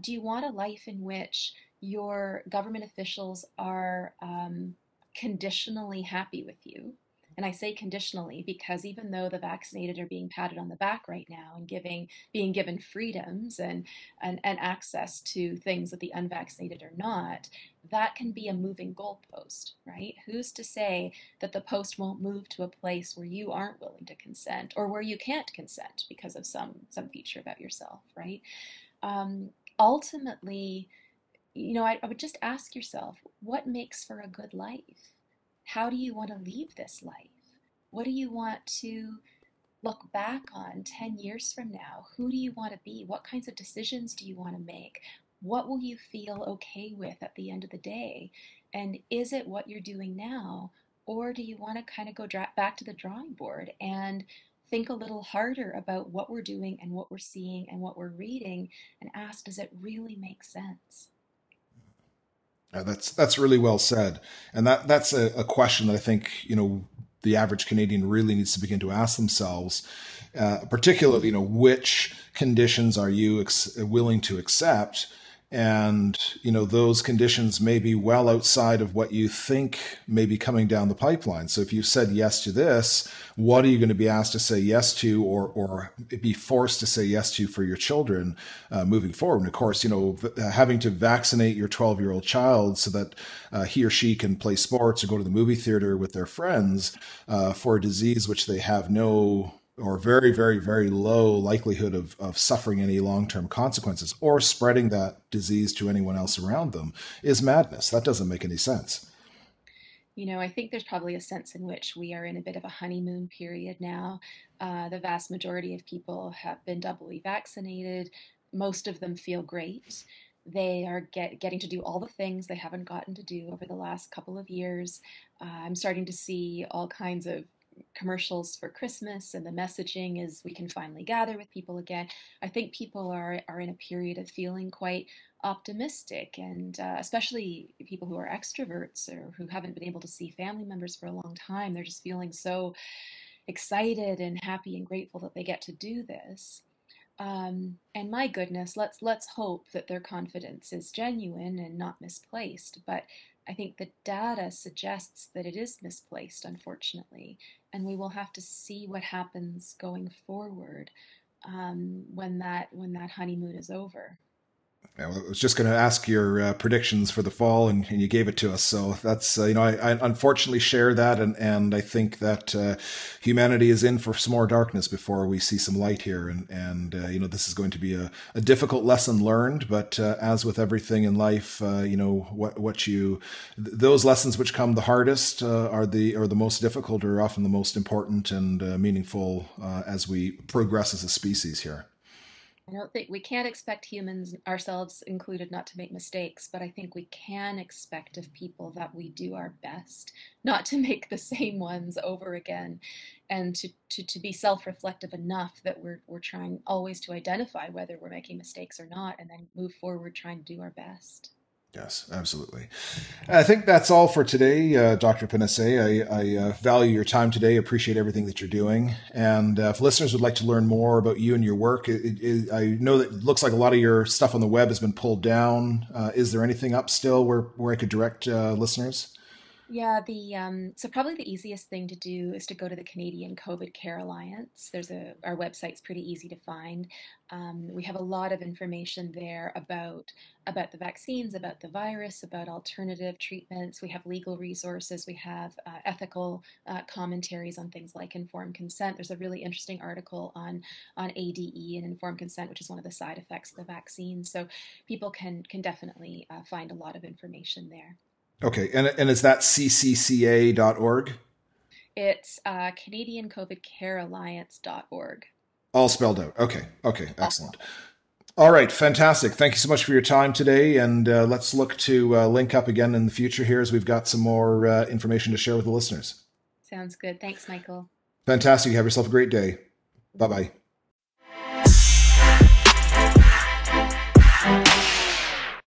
do you want a life in which your government officials are um, conditionally happy with you? And I say conditionally because even though the vaccinated are being patted on the back right now and giving being given freedoms and, and, and access to things that the unvaccinated are not, that can be a moving goalpost, right? Who's to say that the post won't move to a place where you aren't willing to consent or where you can't consent because of some some feature about yourself, right? Um, ultimately, you know, I, I would just ask yourself, what makes for a good life? How do you want to leave this life? What do you want to look back on 10 years from now? Who do you want to be? What kinds of decisions do you want to make? What will you feel okay with at the end of the day? And is it what you're doing now? Or do you want to kind of go dra- back to the drawing board and think a little harder about what we're doing and what we're seeing and what we're reading and ask, does it really make sense? Uh, that's that's really well said, and that that's a, a, question that I think you know the average Canadian really needs to begin to ask themselves, uh, particularly you know which conditions are you ex- willing to accept and you know those conditions may be well outside of what you think may be coming down the pipeline. So if you said yes to this what are you going to be asked to say yes to or or be forced to say yes to for your children uh, moving forward? And of course you know having to vaccinate your 12 year old child so that uh, he or she can play sports or go to the movie theater with their friends uh, for a disease which they have no or very, very, very low likelihood of, of suffering any long term consequences or spreading that disease to anyone else around them is madness. That doesn't make any sense. You know, I think there's probably a sense in which we are in a bit of a honeymoon period now. Uh, the vast majority of people have been doubly vaccinated. Most of them feel great. They are get, getting to do all the things they haven't gotten to do over the last couple of years. Uh, I'm starting to see all kinds of commercials for Christmas, and the messaging is we can finally gather with people again. I think people are, are in a period of feeling quite optimistic, and uh, especially people who are extroverts or who haven't been able to see family members for a long time, they're just feeling so excited and happy and grateful that they get to do this. Um, and my goodness, let's let's hope that their confidence is genuine and not misplaced. But I think the data suggests that it is misplaced, unfortunately, and we will have to see what happens going forward um, when that when that honeymoon is over. I was just going to ask your uh, predictions for the fall, and, and, you gave it to us. So that's uh, you know I, I, unfortunately share that, and and I think that uh, humanity is in for some more darkness before we see some light here, and and uh, you know this is going to be a, a difficult lesson learned, but uh, as with everything in life, uh, you know what what you th- those lessons which come the hardest are the are the most difficult, are often the most important and meaningful as we progress as a species here. I don't think we can't expect humans, ourselves included, not to make mistakes, but I think we can expect of people that we do our best not to make the same ones over again and to, to, to be self reflective enough that we're, we're trying always to identify whether we're making mistakes or not and then move forward trying to do our best. Yes, absolutely. I think that's all for today, uh, Dr. Ponesse. I, I uh, value your time today, appreciate everything that you're doing. And uh, if listeners would like to learn more about you and your work, it, it, I know that it looks like a lot of your stuff on the web has been pulled down. Uh, is there anything up still where, where I could direct uh, listeners? Yeah, the um, so probably the easiest thing to do is to go to the Canadian COVID Care Alliance. There's a our website's pretty easy to find. Um, we have a lot of information there about about the vaccines, about the virus, about alternative treatments. We have legal resources. We have uh, ethical uh, commentaries on things like informed consent. There's a really interesting article on on ADE and informed consent, which is one of the side effects of the vaccine. So people can can definitely uh, find a lot of information there. Okay, and and is that ccca.org? It's uh, Canadian COVID Care Alliance.org. All spelled out. Okay, okay, excellent. All right, fantastic. Thank you so much for your time today, and uh, let's look to uh, link up again in the future here as we've got some more uh, information to share with the listeners. Sounds good. Thanks, Michael. Fantastic. You have yourself a great day. Bye bye.